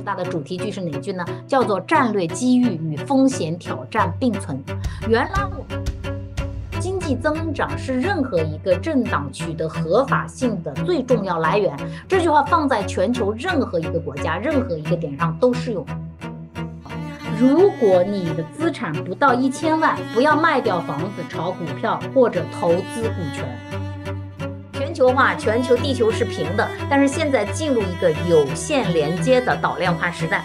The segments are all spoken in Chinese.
大的主题句是哪句呢？叫做战略机遇与风险挑战并存。原来我经济增长是任何一个政党取得合法性的最重要来源。这句话放在全球任何一个国家、任何一个点上都适用。如果你的资产不到一千万，不要卖掉房子炒股票或者投资股权。全球化，全球地球是平的，但是现在进入一个有线连接的导量化时代。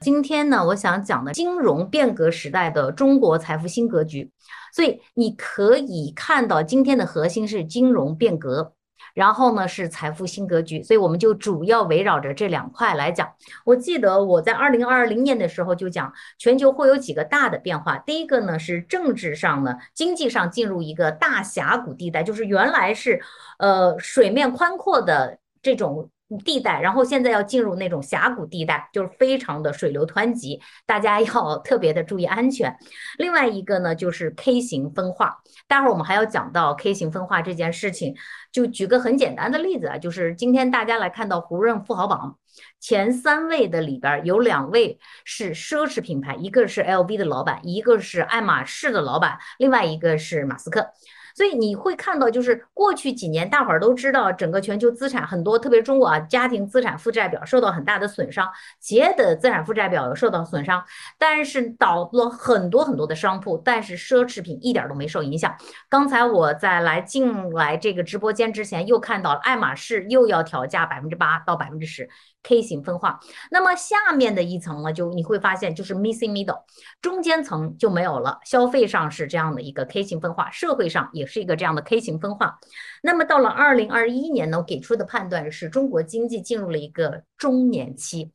今天呢，我想讲的金融变革时代的中国财富新格局。所以你可以看到，今天的核心是金融变革。然后呢是财富新格局，所以我们就主要围绕着这两块来讲。我记得我在二零二零年的时候就讲，全球会有几个大的变化。第一个呢是政治上呢，经济上进入一个大峡谷地带，就是原来是呃水面宽阔的这种。地带，然后现在要进入那种峡谷地带，就是非常的水流湍急，大家要 特别的注意安全。另外一个呢，就是 K 型分化，待会儿我们还要讲到 K 型分化这件事情。就举个很简单的例子啊，就是今天大家来看到胡润富豪榜前三位的里边有两位是奢侈品牌，一个是 LV 的老板，一个是爱马仕的老板，另外一个是马斯克。所以你会看到，就是过去几年，大伙儿都知道，整个全球资产很多，特别中国啊，家庭资产负债表受到很大的损伤，企业的资产负债表受到损伤，但是倒了很多很多的商铺，但是奢侈品一点都没受影响。刚才我在来进来这个直播间之前，又看到了爱马仕又要调价百分之八到百分之十。K 型分化，那么下面的一层呢，就你会发现就是 missing middle，中间层就没有了。消费上是这样的一个 K 型分化，社会上也是一个这样的 K 型分化。那么到了二零二一年呢，我给出的判断是中国经济进入了一个中年期。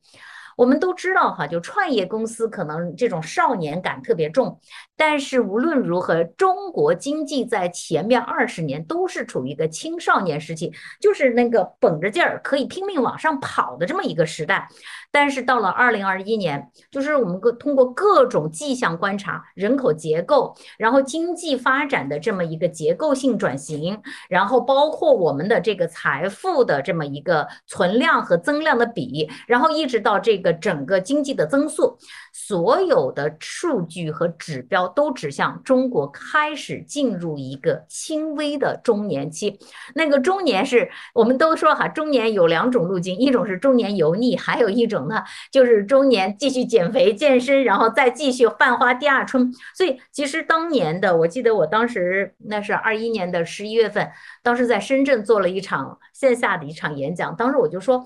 我们都知道哈，就创业公司可能这种少年感特别重，但是无论如何，中国经济在前面二十年都是处于一个青少年时期，就是那个绷着劲儿可以拼命往上跑的这么一个时代。但是到了二零二一年，就是我们各通过各种迹象观察，人口结构，然后经济发展的这么一个结构性转型，然后包括我们的这个财富的这么一个存量和增量的比，然后一直到这个整个经济的增速。所有的数据和指标都指向中国开始进入一个轻微的中年期。那个中年是我们都说哈，中年有两种路径，一种是中年油腻，还有一种呢就是中年继续减肥健身，然后再继续焕花第二春。所以其实当年的，我记得我当时那是二一年的十一月份，当时在深圳做了一场线下的一场演讲，当时我就说，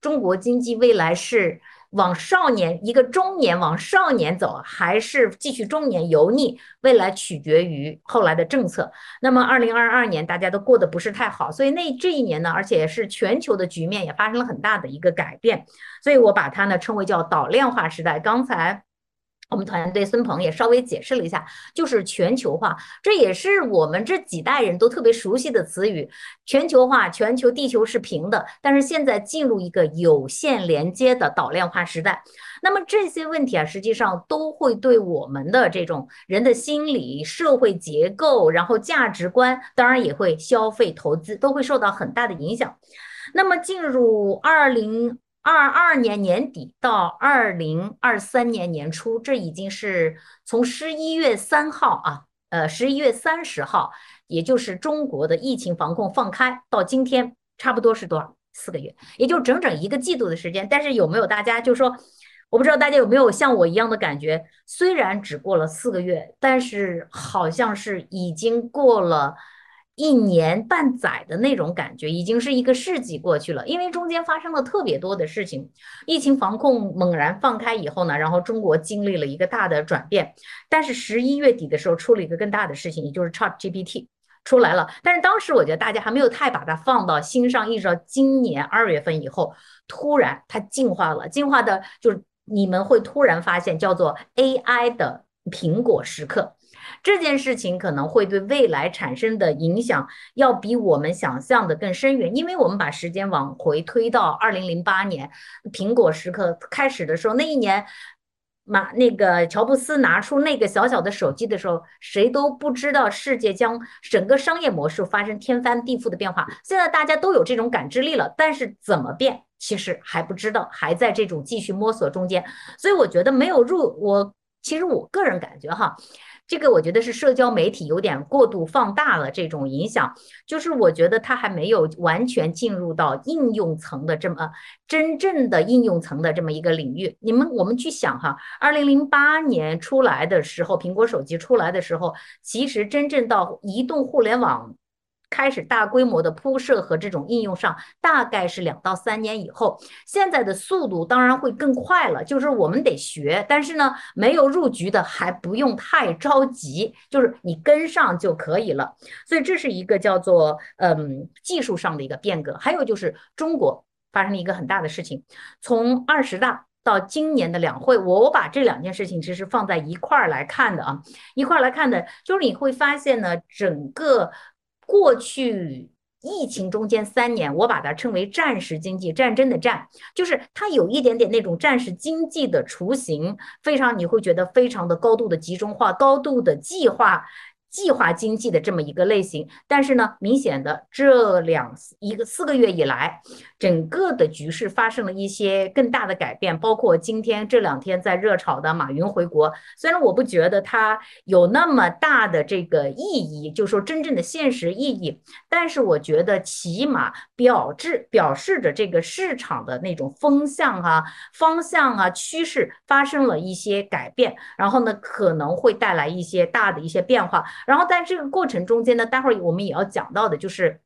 中国经济未来是。往少年一个中年往少年走，还是继续中年油腻？未来取决于后来的政策。那么，二零二二年大家都过得不是太好，所以那这一年呢，而且是全球的局面也发生了很大的一个改变，所以我把它呢称为叫导量化时代。刚才。我们团队孙鹏也稍微解释了一下，就是全球化，这也是我们这几代人都特别熟悉的词语。全球化，全球地球是平的，但是现在进入一个有线连接的导量化时代。那么这些问题啊，实际上都会对我们的这种人的心理、社会结构，然后价值观，当然也会消费、投资，都会受到很大的影响。那么进入二零。二二年年底到二零二三年年初，这已经是从十一月三号啊，呃，十一月三十号，也就是中国的疫情防控放开到今天，差不多是多少？四个月，也就整整一个季度的时间。但是有没有大家就说，我不知道大家有没有像我一样的感觉？虽然只过了四个月，但是好像是已经过了。一年半载的那种感觉，已经是一个世纪过去了。因为中间发生了特别多的事情，疫情防控猛然放开以后呢，然后中国经历了一个大的转变。但是十一月底的时候出了一个更大的事情，也就是 Chat GPT 出来了。但是当时我觉得大家还没有太把它放到心上，一直到今年二月份以后，突然它进化了，进化的就是你们会突然发现叫做 AI 的苹果时刻。这件事情可能会对未来产生的影响要比我们想象的更深远，因为我们把时间往回推到二零零八年，苹果时刻开始的时候，那一年马那个乔布斯拿出那个小小的手机的时候，谁都不知道世界将整个商业模式发生天翻地覆的变化。现在大家都有这种感知力了，但是怎么变，其实还不知道，还在这种继续摸索中间。所以我觉得没有入，我其实我个人感觉哈。这个我觉得是社交媒体有点过度放大了这种影响，就是我觉得它还没有完全进入到应用层的这么真正的应用层的这么一个领域。你们我们去想哈，二零零八年出来的时候，苹果手机出来的时候，其实真正到移动互联网。开始大规模的铺设和这种应用上，大概是两到三年以后。现在的速度当然会更快了，就是我们得学，但是呢，没有入局的还不用太着急，就是你跟上就可以了。所以这是一个叫做嗯技术上的一个变革。还有就是中国发生了一个很大的事情，从二十大到今年的两会，我把这两件事情其实放在一块儿来看的啊，一块儿来看的，就是你会发现呢，整个。过去疫情中间三年，我把它称为战时经济，战争的战，就是它有一点点那种战时经济的雏形，非常你会觉得非常的高度的集中化，高度的计划。计划经济的这么一个类型，但是呢，明显的这两一个四个月以来，整个的局势发生了一些更大的改变，包括今天这两天在热炒的马云回国，虽然我不觉得他有那么大的这个意义，就说真正的现实意义，但是我觉得起码表示表示着这个市场的那种风向啊、方向啊、趋势发生了一些改变，然后呢，可能会带来一些大的一些变化。然后在这个过程中间呢，待会儿我们也要讲到的，就是，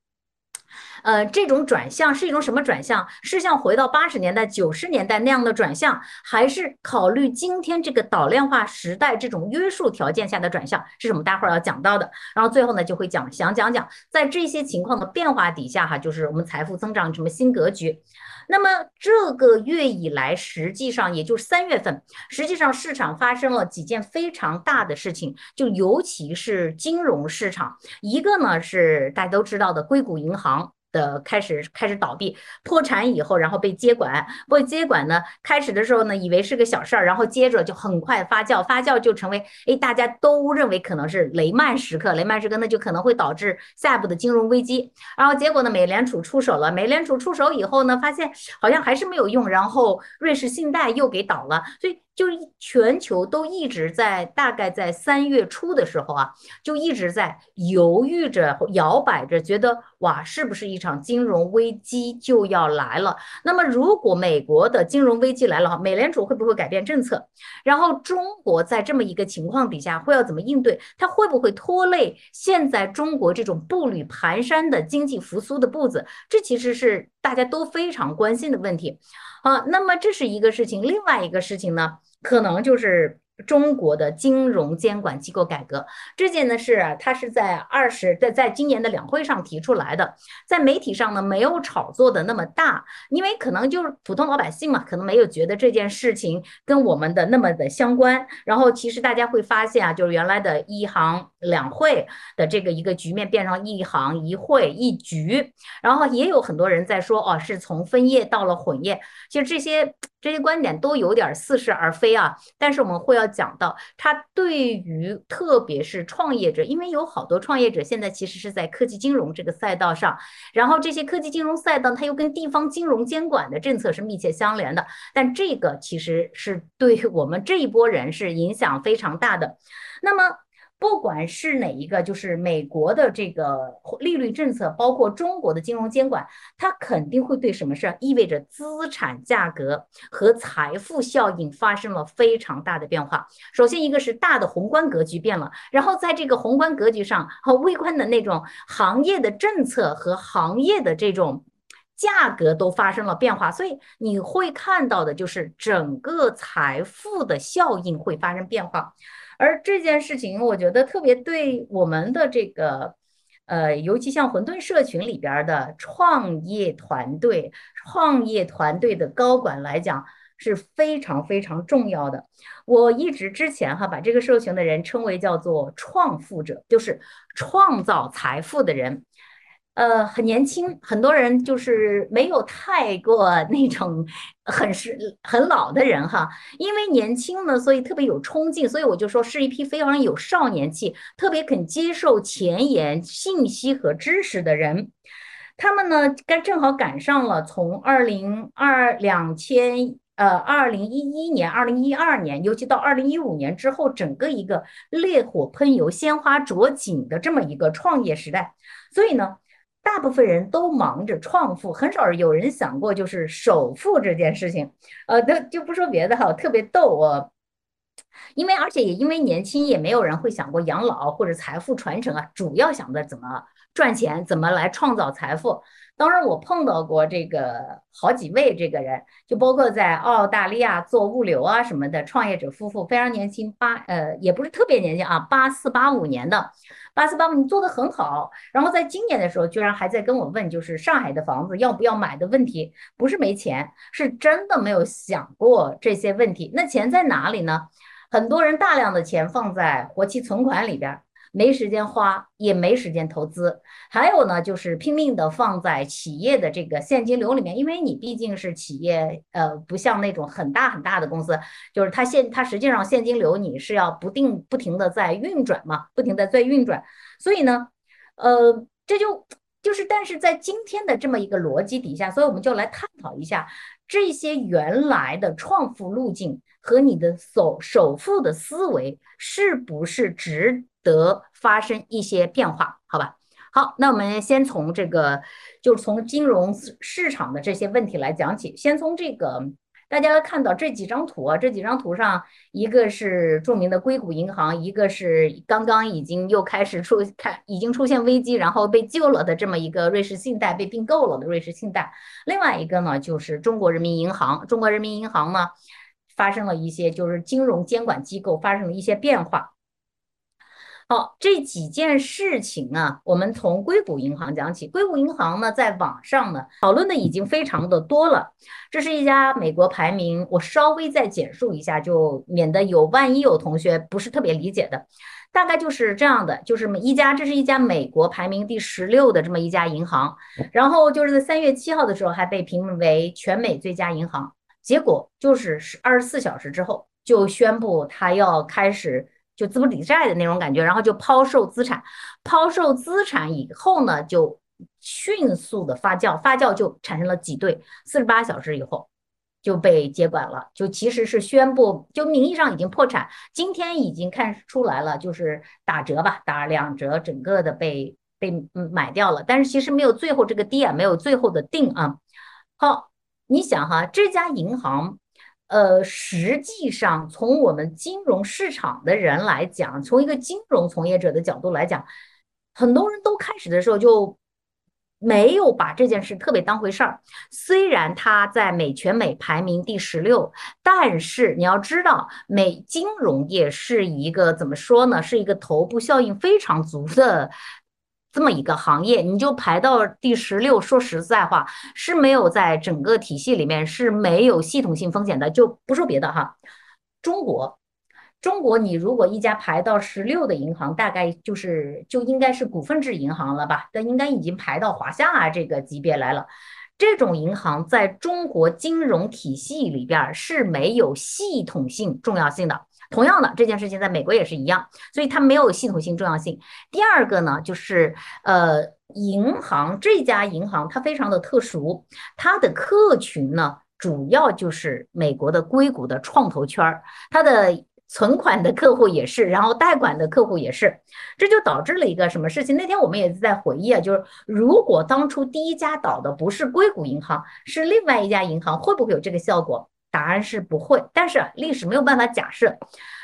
呃，这种转向是一种什么转向？是像回到八十年代、九十年代那样的转向，还是考虑今天这个导量化时代这种约束条件下的转向？是什么？待会儿要讲到的。然后最后呢，就会讲想讲讲，在这些情况的变化底下，哈，就是我们财富增长什么新格局。那么这个月以来，实际上也就是三月份，实际上市场发生了几件非常大的事情，就尤其是金融市场，一个呢是大家都知道的硅谷银行。的开始开始倒闭破产以后，然后被接管，被接管呢，开始的时候呢，以为是个小事儿，然后接着就很快发酵，发酵就成为哎，大家都认为可能是雷曼时刻，雷曼时刻那就可能会导致下一步的金融危机。然后结果呢，美联储出手了，美联储出手以后呢，发现好像还是没有用，然后瑞士信贷又给倒了，所以。就是全球都一直在，大概在三月初的时候啊，就一直在犹豫着、摇摆着，觉得哇，是不是一场金融危机就要来了？那么，如果美国的金融危机来了，美联储会不会改变政策？然后，中国在这么一个情况底下会要怎么应对？它会不会拖累现在中国这种步履蹒跚的经济复苏的步子？这其实是大家都非常关心的问题。好，那么这是一个事情，另外一个事情呢？可能就是中国的金融监管机构改革这件呢是，它是在二十在在今年的两会上提出来的，在媒体上呢没有炒作的那么大，因为可能就是普通老百姓嘛，可能没有觉得这件事情跟我们的那么的相关。然后其实大家会发现啊，就是原来的一行两会的这个一个局面变成一行一会一局，然后也有很多人在说哦，是从分业到了混业，其实这些。这些观点都有点似是而非啊，但是我们会要讲到，它对于特别是创业者，因为有好多创业者现在其实是在科技金融这个赛道上，然后这些科技金融赛道它又跟地方金融监管的政策是密切相连的，但这个其实是对我们这一波人是影响非常大的。那么。不管是哪一个，就是美国的这个利率政策，包括中国的金融监管，它肯定会对什么事儿意味着资产价格和财富效应发生了非常大的变化。首先，一个是大的宏观格局变了，然后在这个宏观格局上和微观的那种行业的政策和行业的这种价格都发生了变化，所以你会看到的就是整个财富的效应会发生变化。而这件事情，我觉得特别对我们的这个，呃，尤其像混沌社群里边的创业团队、创业团队的高管来讲，是非常非常重要的。我一直之前哈把这个社群的人称为叫做创富者，就是创造财富的人。呃，很年轻，很多人就是没有太过那种很是很老的人哈，因为年轻呢，所以特别有冲劲，所以我就说是一批非常有少年气，特别肯接受前沿信息和知识的人。他们呢，该正好赶上了从二零二两千呃二零一一年、二零一二年，尤其到二零一五年之后，整个一个烈火喷油、鲜花着锦的这么一个创业时代，所以呢。大部分人都忙着创富，很少有人想过就是首富这件事情。呃，都就不说别的哈，特别逗我。因为而且也因为年轻，也没有人会想过养老或者财富传承啊，主要想着怎么赚钱，怎么来创造财富。当然，我碰到过这个好几位这个人，就包括在澳大利亚做物流啊什么的创业者夫妇，非常年轻，八呃也不是特别年轻啊，八四八五年的。八四八五，你做的很好。然后在今年的时候，居然还在跟我问，就是上海的房子要不要买的问题，不是没钱，是真的没有想过这些问题。那钱在哪里呢？很多人大量的钱放在活期存款里边。没时间花，也没时间投资，还有呢，就是拼命的放在企业的这个现金流里面，因为你毕竟是企业，呃，不像那种很大很大的公司，就是它现它实际上现金流你是要不定不停的在运转嘛，不停的在运转，所以呢，呃，这就就是，但是在今天的这么一个逻辑底下，所以我们就来探讨一下这些原来的创富路径和你的首首富的思维是不是值。得发生一些变化，好吧？好，那我们先从这个，就是从金融市场的这些问题来讲起。先从这个，大家看到这几张图啊，这几张图上，一个是著名的硅谷银行，一个是刚刚已经又开始出看，已经出现危机，然后被救了的这么一个瑞士信贷被并购了的瑞士信贷。另外一个呢，就是中国人民银行。中国人民银行呢，发生了一些，就是金融监管机构发生了一些变化。好，这几件事情啊，我们从硅谷银行讲起。硅谷银行呢，在网上呢讨论的已经非常的多了。这是一家美国排名，我稍微再简述一下，就免得有万一有同学不是特别理解的。大概就是这样的，就是一家，这是一家美国排名第十六的这么一家银行。然后就是在三月七号的时候，还被评为全美最佳银行。结果就是十二十四小时之后，就宣布他要开始。就资不抵债的那种感觉，然后就抛售资产，抛售资产以后呢，就迅速的发酵，发酵就产生了挤兑，四十八小时以后就被接管了，就其实是宣布，就名义上已经破产，今天已经看出来了，就是打折吧，打两折，整个的被被买掉了，但是其实没有最后这个跌，没有最后的定啊。好，你想哈，这家银行。呃，实际上从我们金融市场的人来讲，从一个金融从业者的角度来讲，很多人都开始的时候就没有把这件事特别当回事儿。虽然它在美全美排名第十六，但是你要知道，美金融业是一个怎么说呢？是一个头部效应非常足的。这么一个行业，你就排到第十六，说实在话是没有在整个体系里面是没有系统性风险的，就不说别的哈。中国，中国，你如果一家排到十六的银行，大概就是就应该是股份制银行了吧？但应该已经排到华夏啊这个级别来了。这种银行在中国金融体系里边是没有系统性重要性的。同样的这件事情在美国也是一样，所以它没有系统性重要性。第二个呢，就是呃，银行这家银行它非常的特殊，它的客群呢主要就是美国的硅谷的创投圈儿，它的存款的客户也是，然后贷款的客户也是，这就导致了一个什么事情？那天我们也是在回忆啊，就是如果当初第一家倒的不是硅谷银行，是另外一家银行，会不会有这个效果？答案是不会，但是历史没有办法假设。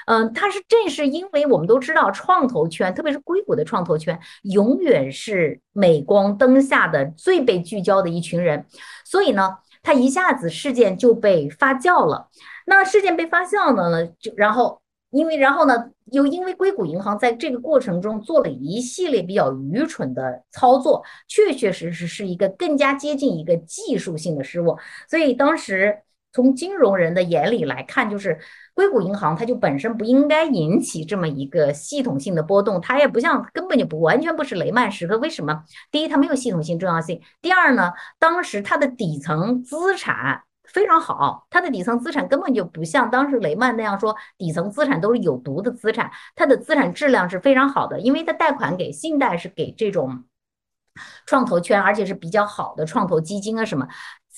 嗯，它是正是因为我们都知道，创投圈，特别是硅谷的创投圈，永远是镁光灯下的最被聚焦的一群人，所以呢，它一下子事件就被发酵了。那事件被发酵了呢，就然后因为然后呢，又因为硅谷银行在这个过程中做了一系列比较愚蠢的操作，确确实实是一个更加接近一个技术性的失误，所以当时。从金融人的眼里来看，就是硅谷银行它就本身不应该引起这么一个系统性的波动，它也不像根本就不完全不是雷曼时刻。为什么？第一，它没有系统性重要性；第二呢，当时它的底层资产非常好，它的底层资产根本就不像当时雷曼那样说底层资产都是有毒的资产，它的资产质量是非常好的，因为它贷款给信贷是给这种创投圈，而且是比较好的创投基金啊什么。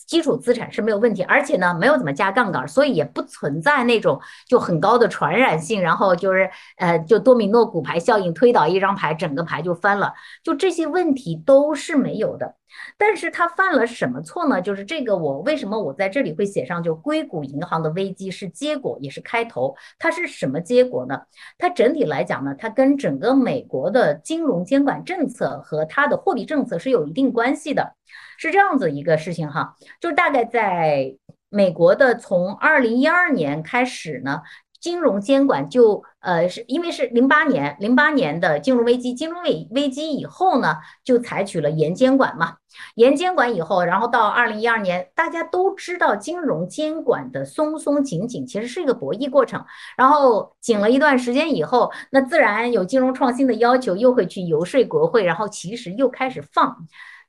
基础资产是没有问题，而且呢没有怎么加杠杆，所以也不存在那种就很高的传染性，然后就是呃就多米诺骨牌效应，推倒一张牌，整个牌就翻了，就这些问题都是没有的。但是他犯了什么错呢？就是这个我为什么我在这里会写上就硅谷银行的危机是结果也是开头，它是什么结果呢？它整体来讲呢，它跟整个美国的金融监管政策和它的货币政策是有一定关系的。是这样子一个事情哈，就大概在美国的从二零一二年开始呢，金融监管就呃是因为是零八年零八年的金融危机，金融危危机以后呢，就采取了严监管嘛，严监管以后，然后到二零一二年，大家都知道金融监管的松松紧紧其实是一个博弈过程，然后紧了一段时间以后，那自然有金融创新的要求，又会去游说国会，然后其实又开始放。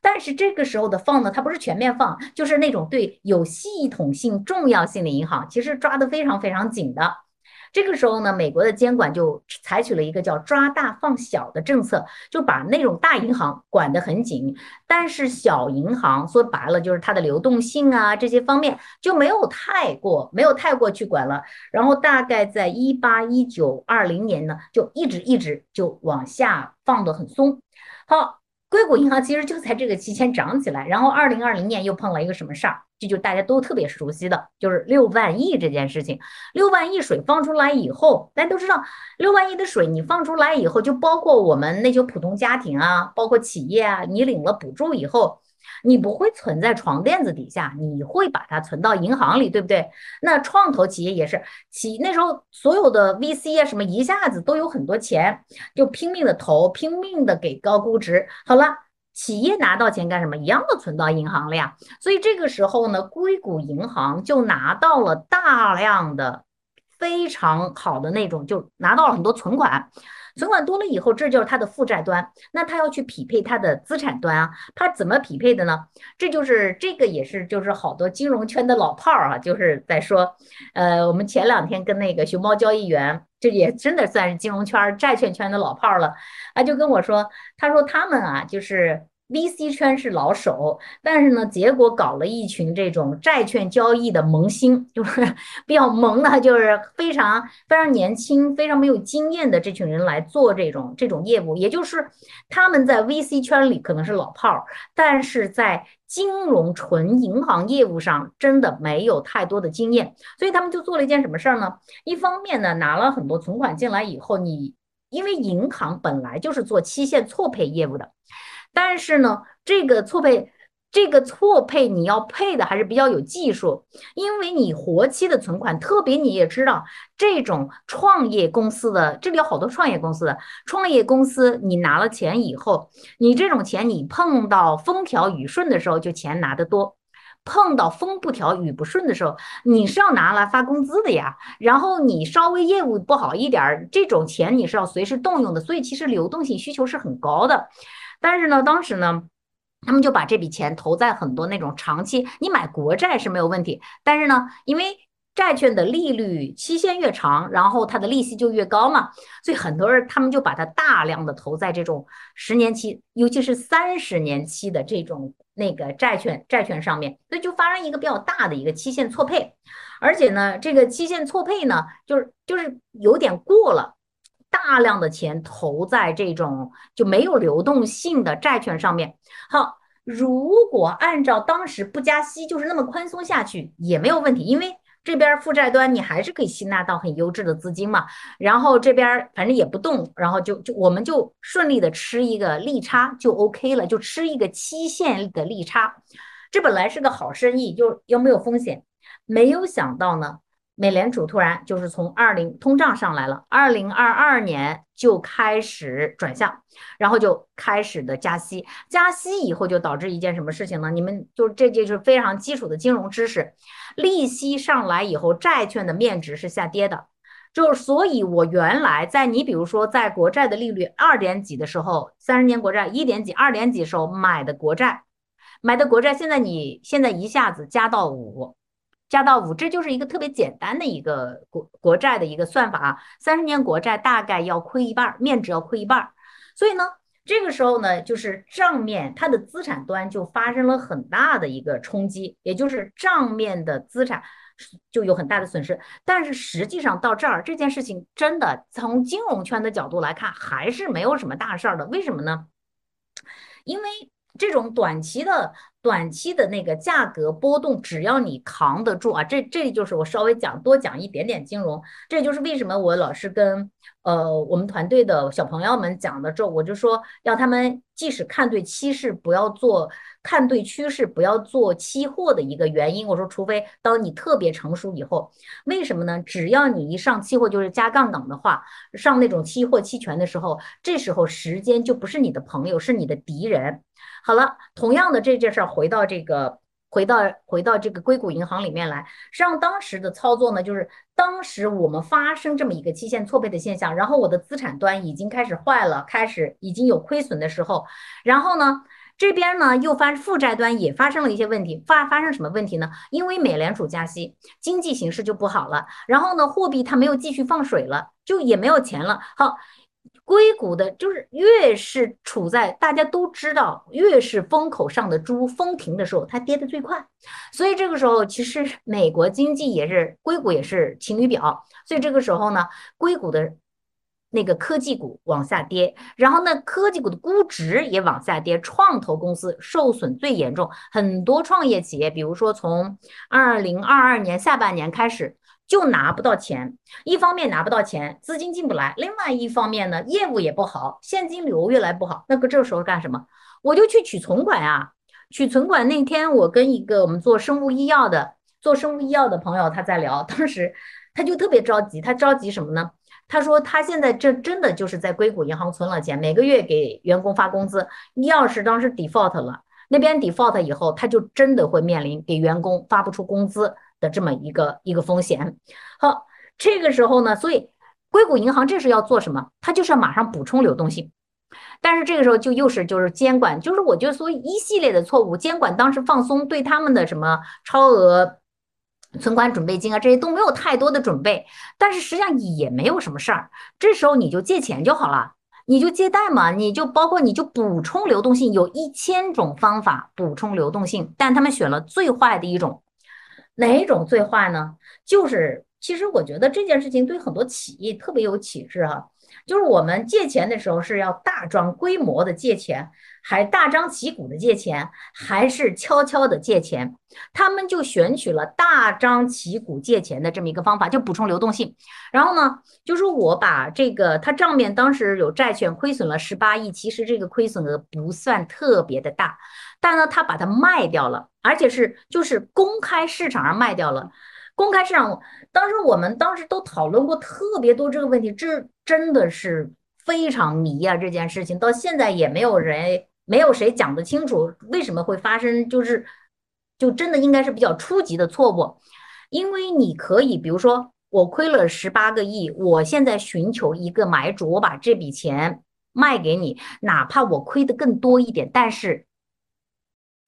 但是这个时候的放呢，它不是全面放，就是那种对有系统性、重要性的银行，其实抓得非常非常紧的。这个时候呢，美国的监管就采取了一个叫“抓大放小”的政策，就把那种大银行管得很紧，但是小银行说白了就是它的流动性啊这些方面就没有太过没有太过去管了。然后大概在一八一九二零年呢，就一直一直就往下放得很松。好。硅谷银行其实就在这个期间涨起来，然后二零二零年又碰了一个什么事儿？这就大家都特别熟悉的，就是六万亿这件事情。六万亿水放出来以后，大家都知道，六万亿的水你放出来以后，就包括我们那些普通家庭啊，包括企业啊，你领了补助以后。你不会存在床垫子底下，你会把它存到银行里，对不对？那创投企业也是，企那时候所有的 VC 啊什么一下子都有很多钱，就拼命的投，拼命的给高估值。好了，企业拿到钱干什么？一样的存到银行了呀。所以这个时候呢，硅谷银行就拿到了大量的非常好的那种，就拿到了很多存款。存款多了以后，这就是它的负债端，那它要去匹配它的资产端啊，它怎么匹配的呢？这就是这个也是就是好多金融圈的老炮儿啊，就是在说，呃，我们前两天跟那个熊猫交易员，这也真的算是金融圈债券圈的老炮儿了，啊，就跟我说，他说他们啊，就是。VC 圈是老手，但是呢，结果搞了一群这种债券交易的萌新，就是比较萌的，就是非常非常年轻、非常没有经验的这群人来做这种这种业务。也就是他们在 VC 圈里可能是老炮儿，但是在金融纯银行业务上真的没有太多的经验，所以他们就做了一件什么事儿呢？一方面呢，拿了很多存款进来以后，你因为银行本来就是做期限错配业务的。但是呢，这个错配，这个错配你要配的还是比较有技术，因为你活期的存款，特别你也知道，这种创业公司的，这里有好多创业公司的创业公司，你拿了钱以后，你这种钱你碰到风调雨顺的时候就钱拿得多，碰到风不调雨不顺的时候，你是要拿来发工资的呀。然后你稍微业务不好一点，这种钱你是要随时动用的，所以其实流动性需求是很高的。但是呢，当时呢，他们就把这笔钱投在很多那种长期，你买国债是没有问题。但是呢，因为债券的利率期限越长，然后它的利息就越高嘛，所以很多人他们就把它大量的投在这种十年期，尤其是三十年期的这种那个债券债券上面，所以就发生一个比较大的一个期限错配，而且呢，这个期限错配呢，就是就是有点过了。大量的钱投在这种就没有流动性的债券上面。好，如果按照当时不加息，就是那么宽松下去也没有问题，因为这边负债端你还是可以吸纳到很优质的资金嘛。然后这边反正也不动，然后就就我们就顺利的吃一个利差就 OK 了，就吃一个期限的利差。这本来是个好生意，就又没有风险。没有想到呢，美联储突然就是从二零通胀上来了，二零二二年就开始转向，然后就开始的加息，加息以后就导致一件什么事情呢？你们就这就是非常基础的金融知识，利息上来以后，债券的面值是下跌的，就是所以，我原来在你比如说在国债的利率二点几的时候，三十年国债一点几、二点几时候买的国债，买的国债，现在你现在一下子加到五。加到五，这就是一个特别简单的一个国国债的一个算法啊。三十年国债大概要亏一半，面值要亏一半，所以呢，这个时候呢，就是账面它的资产端就发生了很大的一个冲击，也就是账面的资产就有很大的损失。但是实际上到这儿，这件事情真的从金融圈的角度来看，还是没有什么大事儿的。为什么呢？因为这种短期的。短期的那个价格波动，只要你扛得住啊，这这就是我稍微讲多讲一点点金融，这就是为什么我老是跟呃我们团队的小朋友们讲的，这我就说要他们即使看对趋势，不要做看对趋势，不要做期货的一个原因。我说，除非当你特别成熟以后，为什么呢？只要你一上期货就是加杠杆的话，上那种期货期权的时候，这时候时间就不是你的朋友，是你的敌人。好了，同样的这件事儿，回到这个，回到回到这个硅谷银行里面来。实际上当时的操作呢，就是当时我们发生这么一个期限错配的现象，然后我的资产端已经开始坏了，开始已经有亏损的时候，然后呢，这边呢又发负债端也发生了一些问题，发发生什么问题呢？因为美联储加息，经济形势就不好了，然后呢，货币它没有继续放水了，就也没有钱了。好。硅谷的，就是越是处在大家都知道，越是风口上的猪，风停的时候，它跌得最快。所以这个时候，其实美国经济也是硅谷也是晴雨表。所以这个时候呢，硅谷的那个科技股往下跌，然后呢，科技股的估值也往下跌，创投公司受损最严重。很多创业企业，比如说从二零二二年下半年开始。就拿不到钱，一方面拿不到钱，资金进不来；另外一方面呢，业务也不好，现金流越来越不好。那个这个时候干什么？我就去取存款啊！取存款那天，我跟一个我们做生物医药的、做生物医药的朋友他在聊，当时他就特别着急，他着急什么呢？他说他现在这真的就是在硅谷银行存了钱，每个月给员工发工资，要是当时 default 了，那边 default 以后，他就真的会面临给员工发不出工资。的这么一个一个风险，好，这个时候呢，所以硅谷银行这是要做什么？它就是要马上补充流动性，但是这个时候就又是就是监管，就是我觉得所以一系列的错误，监管当时放松，对他们的什么超额存款准备金啊这些都没有太多的准备，但是实际上也没有什么事儿，这时候你就借钱就好了，你就借贷嘛，你就包括你就补充流动性，有一千种方法补充流动性，但他们选了最坏的一种。哪种最坏呢？就是，其实我觉得这件事情对很多企业特别有启示哈。就是我们借钱的时候是要大张规模的借钱，还大张旗鼓的借钱，还是悄悄的借钱？他们就选取了大张旗鼓借钱的这么一个方法，就补充流动性。然后呢，就是我把这个他账面当时有债券亏损了十八亿，其实这个亏损额不算特别的大，但呢，他把它卖掉了，而且是就是公开市场上卖掉了。公开市场，当时我们当时都讨论过特别多这个问题，这真的是非常迷啊！这件事情到现在也没有人，没有谁讲得清楚为什么会发生，就是就真的应该是比较初级的错误。因为你可以，比如说我亏了十八个亿，我现在寻求一个买主，我把这笔钱卖给你，哪怕我亏的更多一点，但是。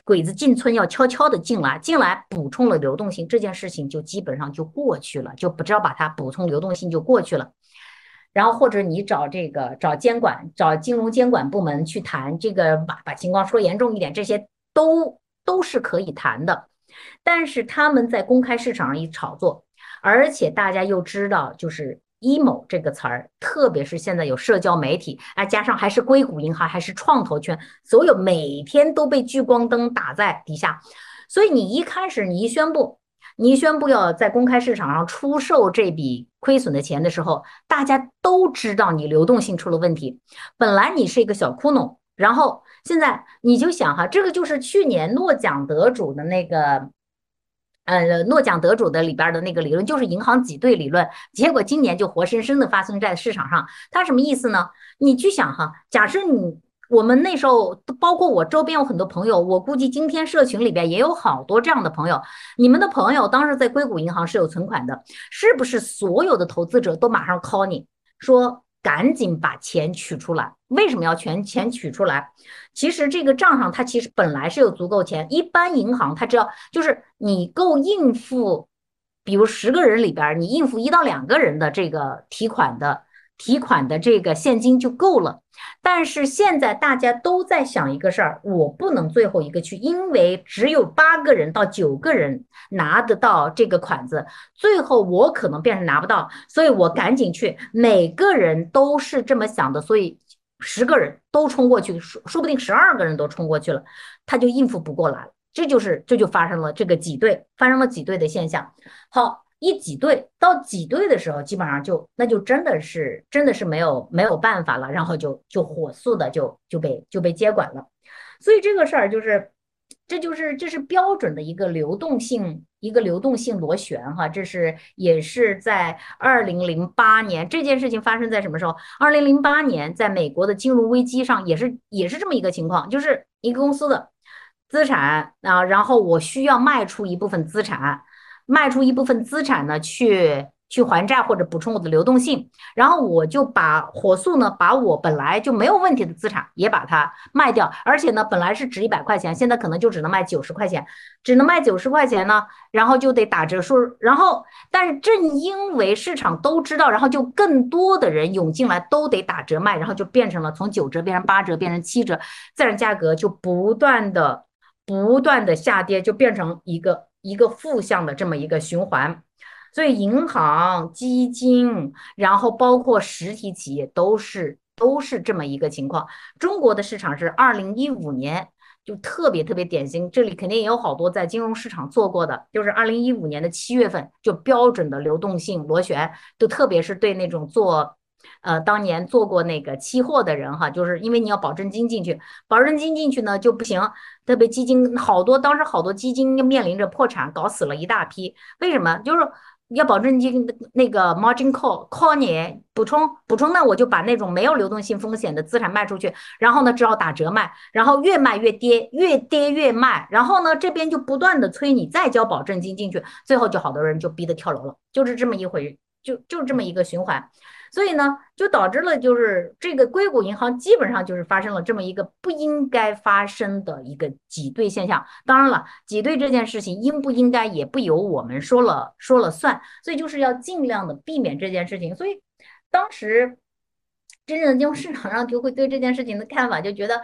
鬼子进村要悄悄的进来，进来补充了流动性，这件事情就基本上就过去了，就不知道把它补充流动性就过去了。然后或者你找这个找监管，找金融监管部门去谈这个，把把情况说严重一点，这些都都是可以谈的。但是他们在公开市场上一炒作，而且大家又知道就是。emo 这个词儿，特别是现在有社交媒体，啊，加上还是硅谷银行，还是创投圈，所有每天都被聚光灯打在底下，所以你一开始你一宣布，你宣布要在公开市场上出售这笔亏损的钱的时候，大家都知道你流动性出了问题。本来你是一个小窟窿，然后现在你就想哈，这个就是去年诺奖得主的那个。呃诺奖得主的里边的那个理论，就是银行挤兑理论。结果今年就活生生的发生在市场上。它什么意思呢？你去想哈，假设你我们那时候，包括我周边有很多朋友，我估计今天社群里边也有好多这样的朋友。你们的朋友当时在硅谷银行是有存款的，是不是所有的投资者都马上 call 你说？赶紧把钱取出来！为什么要全钱取出来？其实这个账上它其实本来是有足够钱，一般银行它只要就是你够应付，比如十个人里边你应付一到两个人的这个提款的。提款的这个现金就够了，但是现在大家都在想一个事儿，我不能最后一个去，因为只有八个人到九个人拿得到这个款子，最后我可能变成拿不到，所以我赶紧去，每个人都是这么想的，所以十个人都冲过去，说说不定十二个人都冲过去了，他就应付不过来了，这就是这就发生了这个挤兑，发生了挤兑的现象。好。一挤兑到挤兑的时候，基本上就那就真的是真的是没有没有办法了，然后就就火速的就就被就被接管了。所以这个事儿就是，这就是这是标准的一个流动性一个流动性螺旋哈。这是也是在二零零八年这件事情发生在什么时候？二零零八年在美国的金融危机上也是也是这么一个情况，就是一个公司的资产啊，然后我需要卖出一部分资产。卖出一部分资产呢，去去还债或者补充我的流动性，然后我就把火速呢，把我本来就没有问题的资产也把它卖掉，而且呢，本来是值一百块钱，现在可能就只能卖九十块钱，只能卖九十块钱呢，然后就得打折数，然后但是正因为市场都知道，然后就更多的人涌进来，都得打折卖，然后就变成了从九折变成八折，变成七折，自然价格就不断的不断的下跌，就变成一个。一个负向的这么一个循环，所以银行、基金，然后包括实体企业都是都是这么一个情况。中国的市场是二零一五年就特别特别典型，这里肯定也有好多在金融市场做过的，就是二零一五年的七月份就标准的流动性螺旋，就特别是对那种做。呃，当年做过那个期货的人哈，就是因为你要保证金进去，保证金进去呢就不行，特别基金好多，当时好多基金面临着破产，搞死了一大批。为什么？就是要保证金那个 margin call call 你补充补充，那我就把那种没有流动性风险的资产卖出去，然后呢只好打折卖，然后越卖越跌，越跌越卖，然后呢这边就不断的催你再交保证金进去，最后就好多人就逼得跳楼了，就是这么一回，就就这么一个循环。所以呢，就导致了就是这个硅谷银行基本上就是发生了这么一个不应该发生的一个挤兑现象。当然了，挤兑这件事情应不应该也不由我们说了说了算，所以就是要尽量的避免这件事情。所以当时真正的金融市场上就会对这件事情的看法就觉得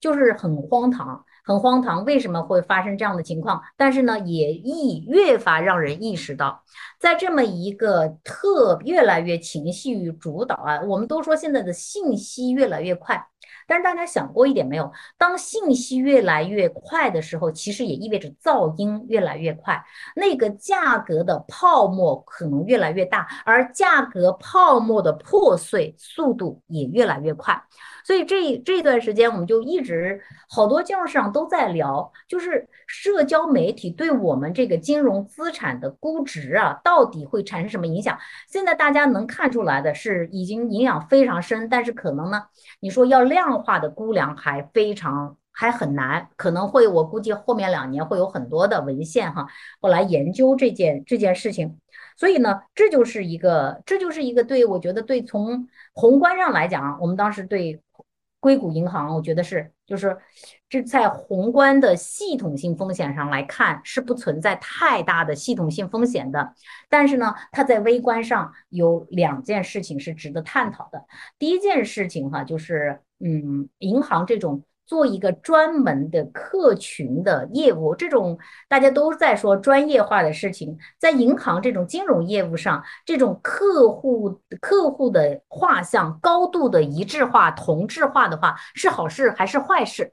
就是很荒唐。很荒唐，为什么会发生这样的情况？但是呢，也意越发让人意识到，在这么一个特越来越情绪主导啊，我们都说现在的信息越来越快。但是大家想过一点没有？当信息越来越快的时候，其实也意味着噪音越来越快，那个价格的泡沫可能越来越大，而价格泡沫的破碎速度也越来越快。所以这这段时间，我们就一直好多金融市场都在聊，就是社交媒体对我们这个金融资产的估值啊，到底会产生什么影响？现在大家能看出来的是，已经影响非常深，但是可能呢，你说要量化的估量还非常还很难，可能会我估计后面两年会有很多的文献哈，我来研究这件这件事情。所以呢，这就是一个，这就是一个对我觉得对从宏观上来讲，我们当时对。硅谷银行，我觉得是，就是这在宏观的系统性风险上来看是不存在太大的系统性风险的，但是呢，它在微观上有两件事情是值得探讨的。第一件事情哈，就是嗯，银行这种。做一个专门的客群的业务，这种大家都在说专业化的事情，在银行这种金融业务上，这种客户客户的画像高度的一致化、同质化的话，是好事还是坏事？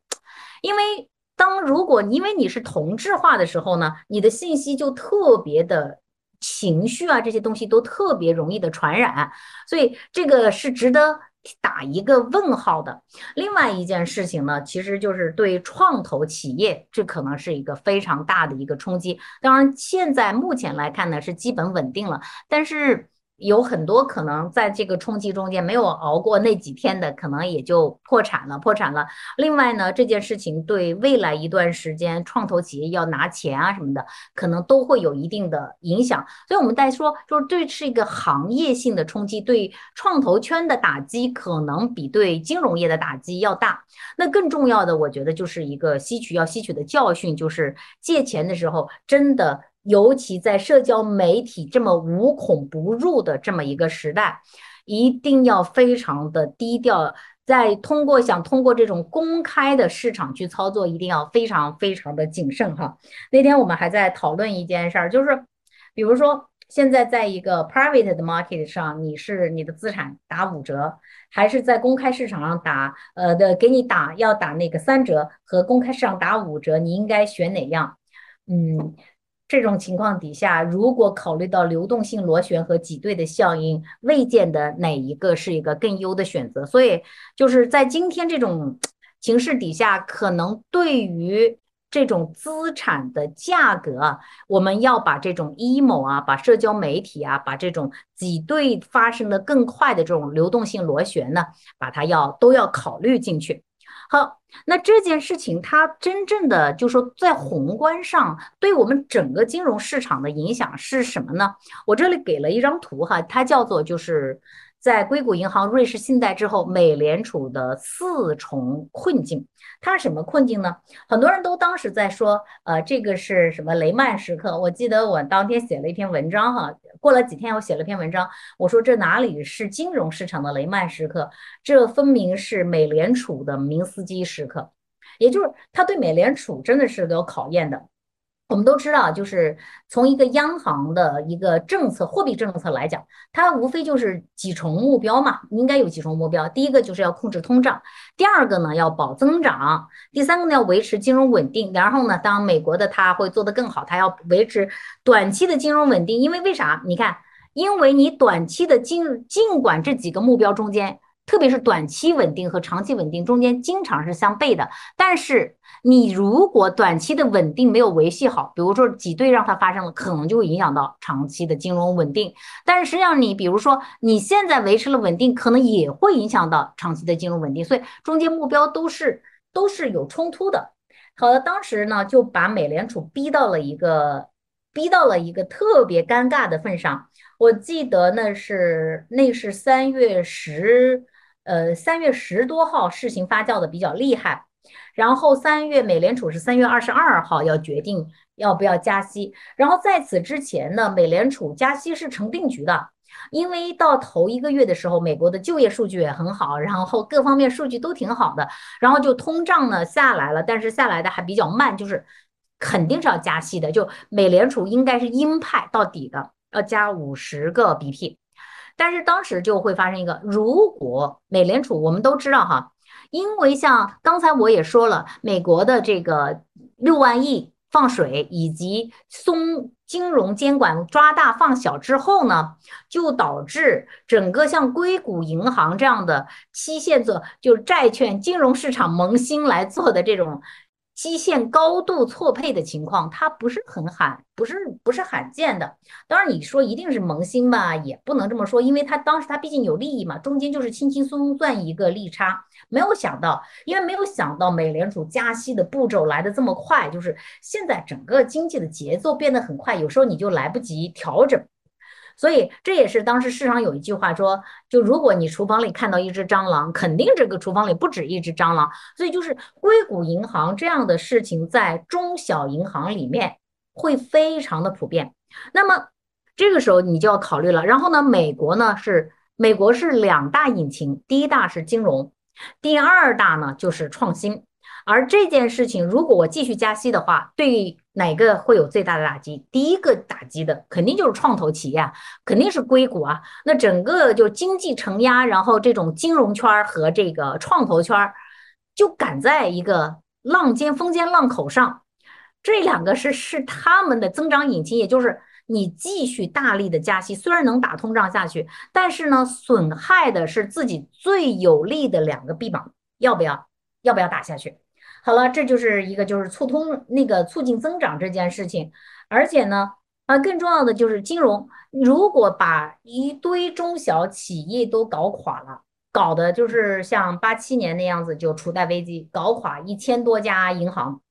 因为当如果因为你是同质化的时候呢，你的信息就特别的。情绪啊，这些东西都特别容易的传染，所以这个是值得打一个问号的。另外一件事情呢，其实就是对创投企业，这可能是一个非常大的一个冲击。当然，现在目前来看呢，是基本稳定了，但是。有很多可能在这个冲击中间没有熬过那几天的，可能也就破产了，破产了。另外呢，这件事情对未来一段时间创投企业要拿钱啊什么的，可能都会有一定的影响。所以我们在说，就是对是一个行业性的冲击，对创投圈的打击可能比对金融业的打击要大。那更重要的，我觉得就是一个吸取要吸取的教训，就是借钱的时候真的。尤其在社交媒体这么无孔不入的这么一个时代，一定要非常的低调。在通过想通过这种公开的市场去操作，一定要非常非常的谨慎哈。那天我们还在讨论一件事儿，就是比如说现在在一个 private 的 market 上，你是你的资产打五折，还是在公开市场上打呃的给你打要打那个三折和公开市场打五折，你应该选哪样？嗯。这种情况底下，如果考虑到流动性螺旋和挤兑的效应，未见得哪一个是一个更优的选择。所以，就是在今天这种形势底下，可能对于这种资产的价格，我们要把这种 emo 啊，把社交媒体啊，把这种挤兑发生的更快的这种流动性螺旋呢，把它要都要考虑进去。好，那这件事情它真正的就说在宏观上对我们整个金融市场的影响是什么呢？我这里给了一张图哈，它叫做就是。在硅谷银行、瑞士信贷之后，美联储的四重困境，它是什么困境呢？很多人都当时在说，呃，这个是什么雷曼时刻？我记得我当天写了一篇文章，哈，过了几天我写了篇文章，我说这哪里是金融市场的雷曼时刻？这分明是美联储的明斯基时刻，也就是他对美联储真的是有考验的。我们都知道，就是从一个央行的一个政策、货币政策来讲，它无非就是几重目标嘛，应该有几重目标。第一个就是要控制通胀，第二个呢要保增长，第三个呢要维持金融稳定。然后呢，当美国的它会做得更好，它要维持短期的金融稳定。因为为啥？你看，因为你短期的金，尽管这几个目标中间。特别是短期稳定和长期稳定中间经常是相悖的，但是你如果短期的稳定没有维系好，比如说挤兑让它发生了，可能就会影响到长期的金融稳定。但是实际上你比如说你现在维持了稳定，可能也会影响到长期的金融稳定，所以中间目标都是都是有冲突的。好的，当时呢就把美联储逼到了一个逼到了一个特别尴尬的份上。我记得那是那是三月十。呃，三月十多号事情发酵的比较厉害，然后三月美联储是三月二十二号要决定要不要加息，然后在此之前呢，美联储加息是成定局的，因为到头一个月的时候，美国的就业数据也很好，然后各方面数据都挺好的，然后就通胀呢下来了，但是下来的还比较慢，就是肯定是要加息的，就美联储应该是鹰派到底的，要加五十个 BP。但是当时就会发生一个，如果美联储我们都知道哈，因为像刚才我也说了，美国的这个六万亿放水以及松金融监管抓大放小之后呢，就导致整个像硅谷银行这样的期限做就是债券金融市场萌新来做的这种。基线高度错配的情况，它不是很罕，不是不是罕见的。当然，你说一定是萌新吧，也不能这么说，因为它当时它毕竟有利益嘛，中间就是轻轻松松赚一个利差。没有想到，因为没有想到美联储加息的步骤来的这么快，就是现在整个经济的节奏变得很快，有时候你就来不及调整。所以这也是当时市场有一句话说，就如果你厨房里看到一只蟑螂，肯定这个厨房里不止一只蟑螂。所以就是硅谷银行这样的事情在中小银行里面会非常的普遍。那么这个时候你就要考虑了。然后呢，美国呢是美国是两大引擎，第一大是金融，第二大呢就是创新。而这件事情，如果我继续加息的话，对哪个会有最大的打击？第一个打击的肯定就是创投企业，肯定是硅谷啊。那整个就经济承压，然后这种金融圈和这个创投圈就赶在一个浪尖峰尖浪口上，这两个是是他们的增长引擎，也就是。你继续大力的加息，虽然能打通胀下去，但是呢，损害的是自己最有利的两个臂膀，要不要？要不要打下去？好了，这就是一个就是促通那个促进增长这件事情，而且呢，啊，更重要的就是金融，如果把一堆中小企业都搞垮了，搞的就是像八七年那样子，就储贷危机，搞垮一千多家银行。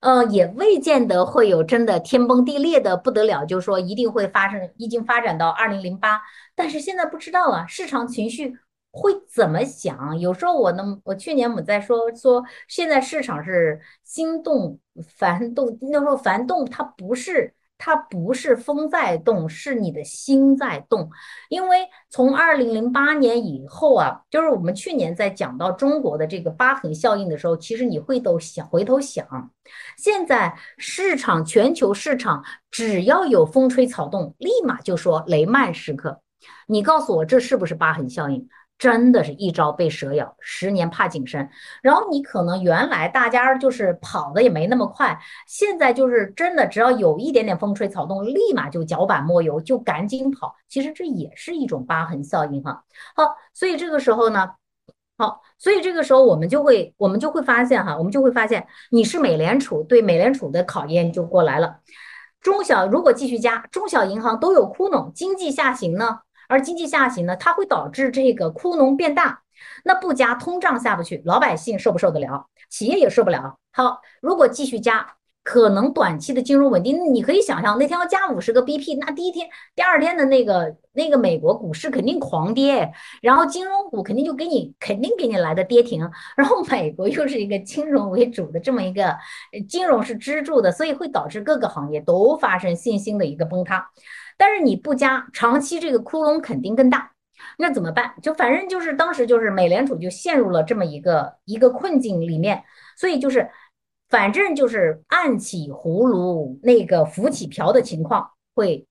呃，也未见得会有真的天崩地裂的不得了，就是说一定会发生，已经发展到二零零八，但是现在不知道啊，市场情绪会怎么想？有时候我呢，我去年我们在说说，现在市场是心动烦动，那时候烦动它不是。它不是风在动，是你的心在动。因为从二零零八年以后啊，就是我们去年在讲到中国的这个疤痕效应的时候，其实你会都想回头想，现在市场全球市场只要有风吹草动，立马就说雷曼时刻。你告诉我这是不是疤痕效应？真的是一朝被蛇咬，十年怕井绳。然后你可能原来大家就是跑的也没那么快，现在就是真的，只要有一点点风吹草动，立马就脚板抹油，就赶紧跑。其实这也是一种疤痕效应哈。好，所以这个时候呢，好，所以这个时候我们就会，我们就会发现哈，我们就会发现，你是美联储对美联储的考验就过来了。中小如果继续加，中小银行都有窟窿，经济下行呢？而经济下行呢，它会导致这个窟窿变大，那不加通胀下不去，老百姓受不受得了？企业也受不了。好，如果继续加，可能短期的金融稳定，你可以想象那天要加五十个 BP，那第一天、第二天的那个那个美国股市肯定狂跌，然后金融股肯定就给你肯定给你来的跌停，然后美国又是一个金融为主的这么一个金融是支柱的，所以会导致各个行业都发生信心的一个崩塌。但是你不加，长期这个窟窿肯定更大，那怎么办？就反正就是当时就是美联储就陷入了这么一个一个困境里面，所以就是反正就是暗起葫芦那个浮起瓢的情况会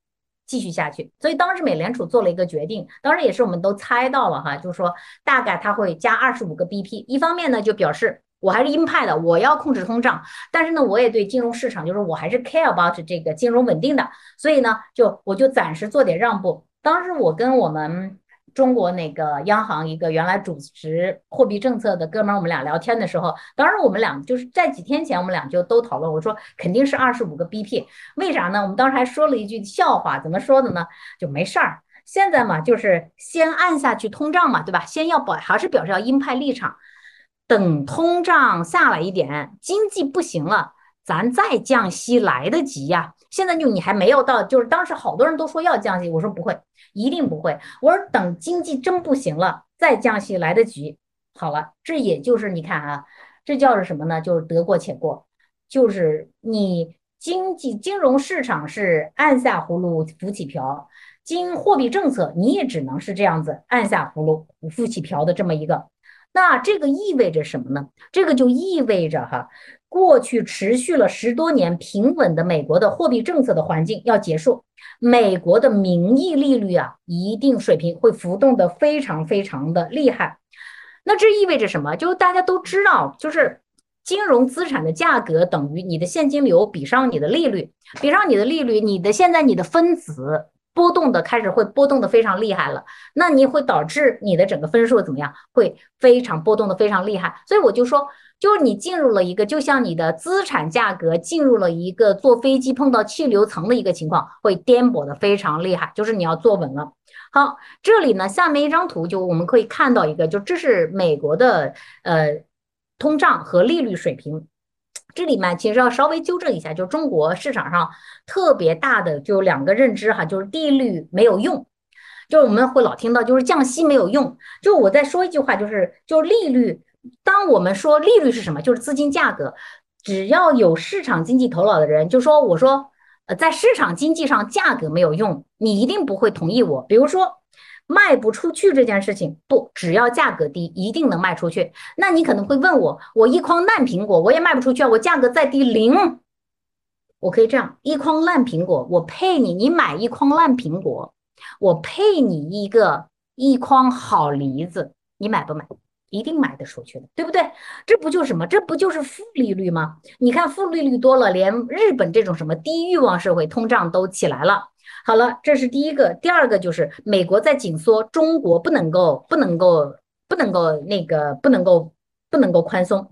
继续下去。所以当时美联储做了一个决定，当然也是我们都猜到了哈，就是说大概它会加二十五个 BP，一方面呢就表示。我还是鹰派的，我要控制通胀，但是呢，我也对金融市场，就是我还是 care about 这个金融稳定的，所以呢，就我就暂时做点让步。当时我跟我们中国那个央行一个原来主持货币政策的哥们儿，我们俩聊天的时候，当时我们俩就是在几天前，我们俩就都讨论，我说肯定是二十五个 BP，为啥呢？我们当时还说了一句笑话，怎么说的呢？就没事儿，现在嘛，就是先按下去通胀嘛，对吧？先要保，还是表示要鹰派立场。等通胀下来一点，经济不行了，咱再降息来得及呀。现在就你还没有到，就是当时好多人都说要降息，我说不会，一定不会。我说等经济真不行了再降息来得及。好了，这也就是你看啊，这叫是什么呢？就是得过且过，就是你经济金融市场是按下葫芦浮起瓢，经货币政策你也只能是这样子按下葫芦浮起瓢的这么一个。那这个意味着什么呢？这个就意味着哈，过去持续了十多年平稳的美国的货币政策的环境要结束，美国的名义利率啊，一定水平会浮动的非常非常的厉害。那这意味着什么？就大家都知道，就是金融资产的价格等于你的现金流比上你的利率，比上你的利率，你的现在你的分子。波动的开始会波动的非常厉害了，那你会导致你的整个分数怎么样？会非常波动的非常厉害。所以我就说，就是你进入了一个，就像你的资产价格进入了一个坐飞机碰到气流层的一个情况，会颠簸的非常厉害。就是你要坐稳了。好，这里呢，下面一张图就我们可以看到一个，就这是美国的呃通胀和利率水平。这里面其实要稍微纠正一下，就中国市场上特别大的就两个认知哈，就是利率没有用，就是我们会老听到就是降息没有用。就我再说一句话，就是就利率，当我们说利率是什么，就是资金价格，只要有市场经济头脑的人就说，我说呃在市场经济上价格没有用，你一定不会同意我。比如说。卖不出去这件事情不，只要价格低，一定能卖出去。那你可能会问我，我一筐烂苹果我也卖不出去啊，我价格再低零，我可以这样，一筐烂苹果我配你，你买一筐烂苹果，我配你一个一筐好梨子，你买不买？一定买得出去的，对不对？这不就什么？这不就是负利率吗？你看负利率多了，连日本这种什么低欲望社会，通胀都起来了。好了，这是第一个。第二个就是美国在紧缩，中国不能够不能够不能够那个不能够不能够宽松。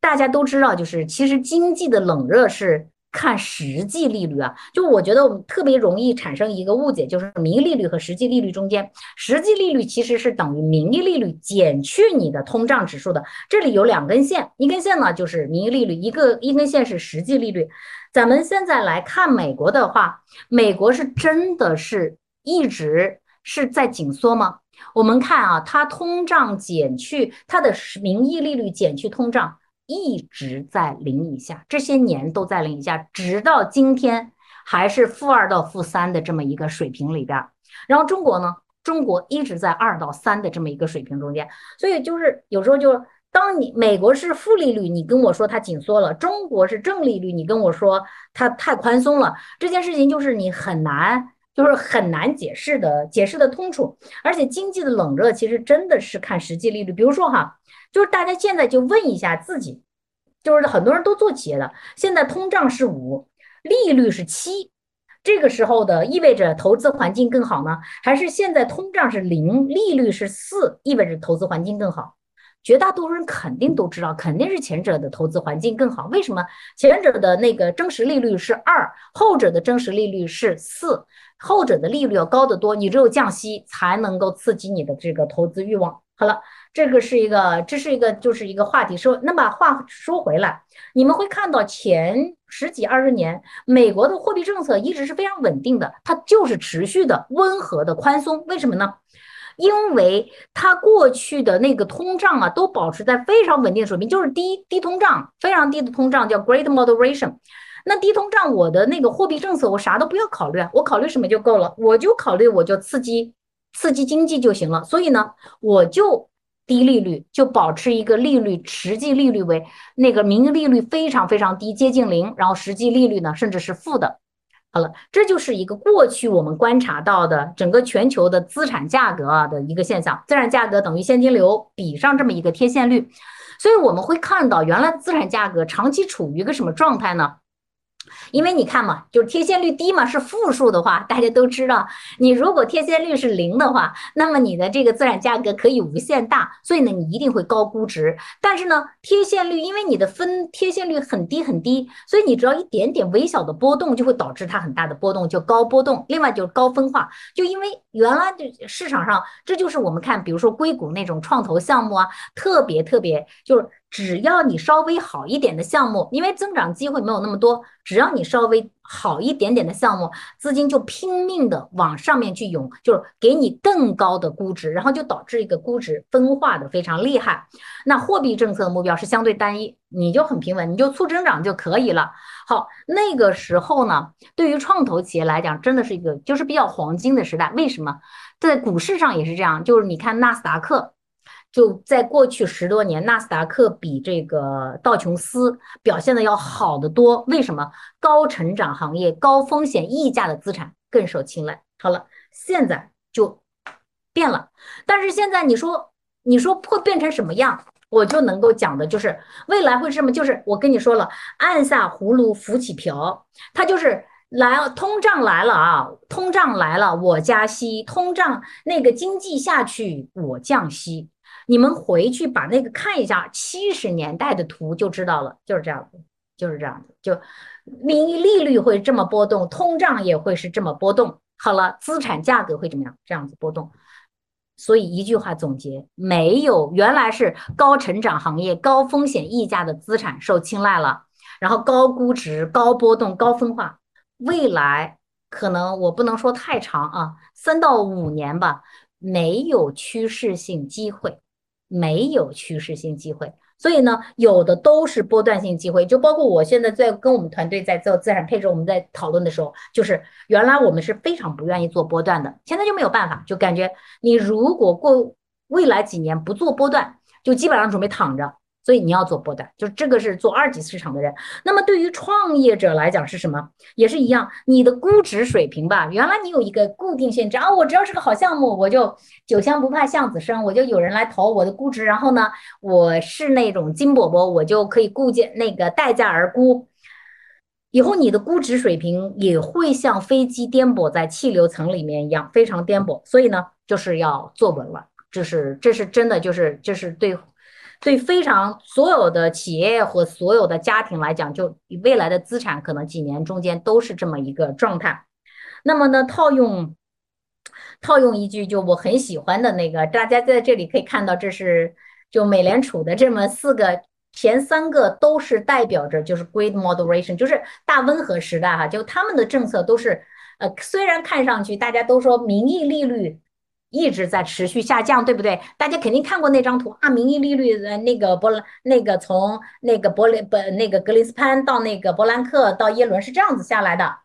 大家都知道，就是其实经济的冷热是。看实际利率啊，就我觉得我们特别容易产生一个误解，就是名义利率和实际利率中间，实际利率其实是等于名义利率减去你的通胀指数的。这里有两根线，一根线呢就是名义利率，一个一根线是实际利率。咱们现在来看美国的话，美国是真的是一直是在紧缩吗？我们看啊，它通胀减去它的名义利率减去通胀。一直在零以下，这些年都在零以下，直到今天还是负二到负三的这么一个水平里边。然后中国呢，中国一直在二到三的这么一个水平中间。所以就是有时候就当你美国是负利率，你跟我说它紧缩了；中国是正利率，你跟我说它太宽松了。这件事情就是你很难，就是很难解释的，解释的通处。而且经济的冷热其实真的是看实际利率，比如说哈。就是大家现在就问一下自己，就是很多人都做企业的，现在通胀是五，利率是七，这个时候的意味着投资环境更好呢，还是现在通胀是零，利率是四，意味着投资环境更好？绝大多数人肯定都知道，肯定是前者的投资环境更好。为什么？前者的那个真实利率是二，后者的真实利率是四，后者的利率要高得多，你只有降息才能够刺激你的这个投资欲望。好了。这个是一个，这是一个，就是一个话题。说，那把话说回来，你们会看到前十几二十年，美国的货币政策一直是非常稳定的，它就是持续的温和的宽松。为什么呢？因为它过去的那个通胀啊，都保持在非常稳定的水平，就是低低通胀，非常低的通胀叫 Great Moderation。那低通胀，我的那个货币政策我啥都不要考虑啊，我考虑什么就够了，我就考虑我就刺激刺激经济就行了。所以呢，我就。低利率就保持一个利率，实际利率为那个名义利率非常非常低，接近零，然后实际利率呢甚至是负的。好了，这就是一个过去我们观察到的整个全球的资产价格啊的一个现象，资产价格等于现金流比上这么一个贴现率，所以我们会看到原来资产价格长期处于一个什么状态呢？因为你看嘛，就是贴现率低嘛，是负数的话，大家都知道，你如果贴现率是零的话，那么你的这个资产价格可以无限大，所以呢，你一定会高估值。但是呢，贴现率因为你的分贴现率很低很低，所以你只要一点点微小的波动，就会导致它很大的波动，就高波动。另外就是高分化，就因为原来就市场上，这就是我们看，比如说硅谷那种创投项目啊，特别特别就是。只要你稍微好一点的项目，因为增长机会没有那么多，只要你稍微好一点点的项目，资金就拼命的往上面去涌，就是给你更高的估值，然后就导致一个估值分化的非常厉害。那货币政策的目标是相对单一，你就很平稳，你就促增长就可以了。好，那个时候呢，对于创投企业来讲，真的是一个就是比较黄金的时代。为什么？在股市上也是这样，就是你看纳斯达克。就在过去十多年，纳斯达克比这个道琼斯表现的要好得多。为什么？高成长行业、高风险溢价的资产更受青睐。好了，现在就变了。但是现在你说，你说会变成什么样？我就能够讲的就是未来会是什么？就是我跟你说了，按下葫芦浮起瓢，它就是来通胀来了啊，通胀来了，我加息；通胀那个经济下去，我降息。你们回去把那个看一下七十年代的图就知道了，就是这样子，就是这样子，就名义利率会这么波动，通胀也会是这么波动。好了，资产价格会怎么样？这样子波动。所以一句话总结：没有原来是高成长行业、高风险溢价的资产受青睐了，然后高估值、高波动、高分化。未来可能我不能说太长啊，三到五年吧，没有趋势性机会。没有趋势性机会，所以呢，有的都是波段性机会。就包括我现在在跟我们团队在做资产配置，我们在讨论的时候，就是原来我们是非常不愿意做波段的，现在就没有办法，就感觉你如果过未来几年不做波段，就基本上准备躺着。所以你要做波段，就这个是做二级市场的人。那么对于创业者来讲是什么？也是一样，你的估值水平吧，原来你有一个固定性，只要我只要是个好项目，我就酒香不怕巷子深，我就有人来投我的估值，然后呢，我是那种金伯伯，我就可以估价那个待价而沽。以后你的估值水平也会像飞机颠簸在气流层里面一样非常颠簸，所以呢，就是要坐稳了，这是这是真的，就是这是对对非常所有的企业和所有的家庭来讲，就未来的资产可能几年中间都是这么一个状态。那么呢，套用套用一句就我很喜欢的那个，大家在这里可以看到，这是就美联储的这么四个。前三个都是代表着就是 Great Moderation，就是大温和时代哈，就他们的政策都是，呃，虽然看上去大家都说名义利率一直在持续下降，对不对？大家肯定看过那张图啊，名义利率呃那个伯那个从那个伯林本那个格林斯潘到那个伯兰克到耶伦是这样子下来的，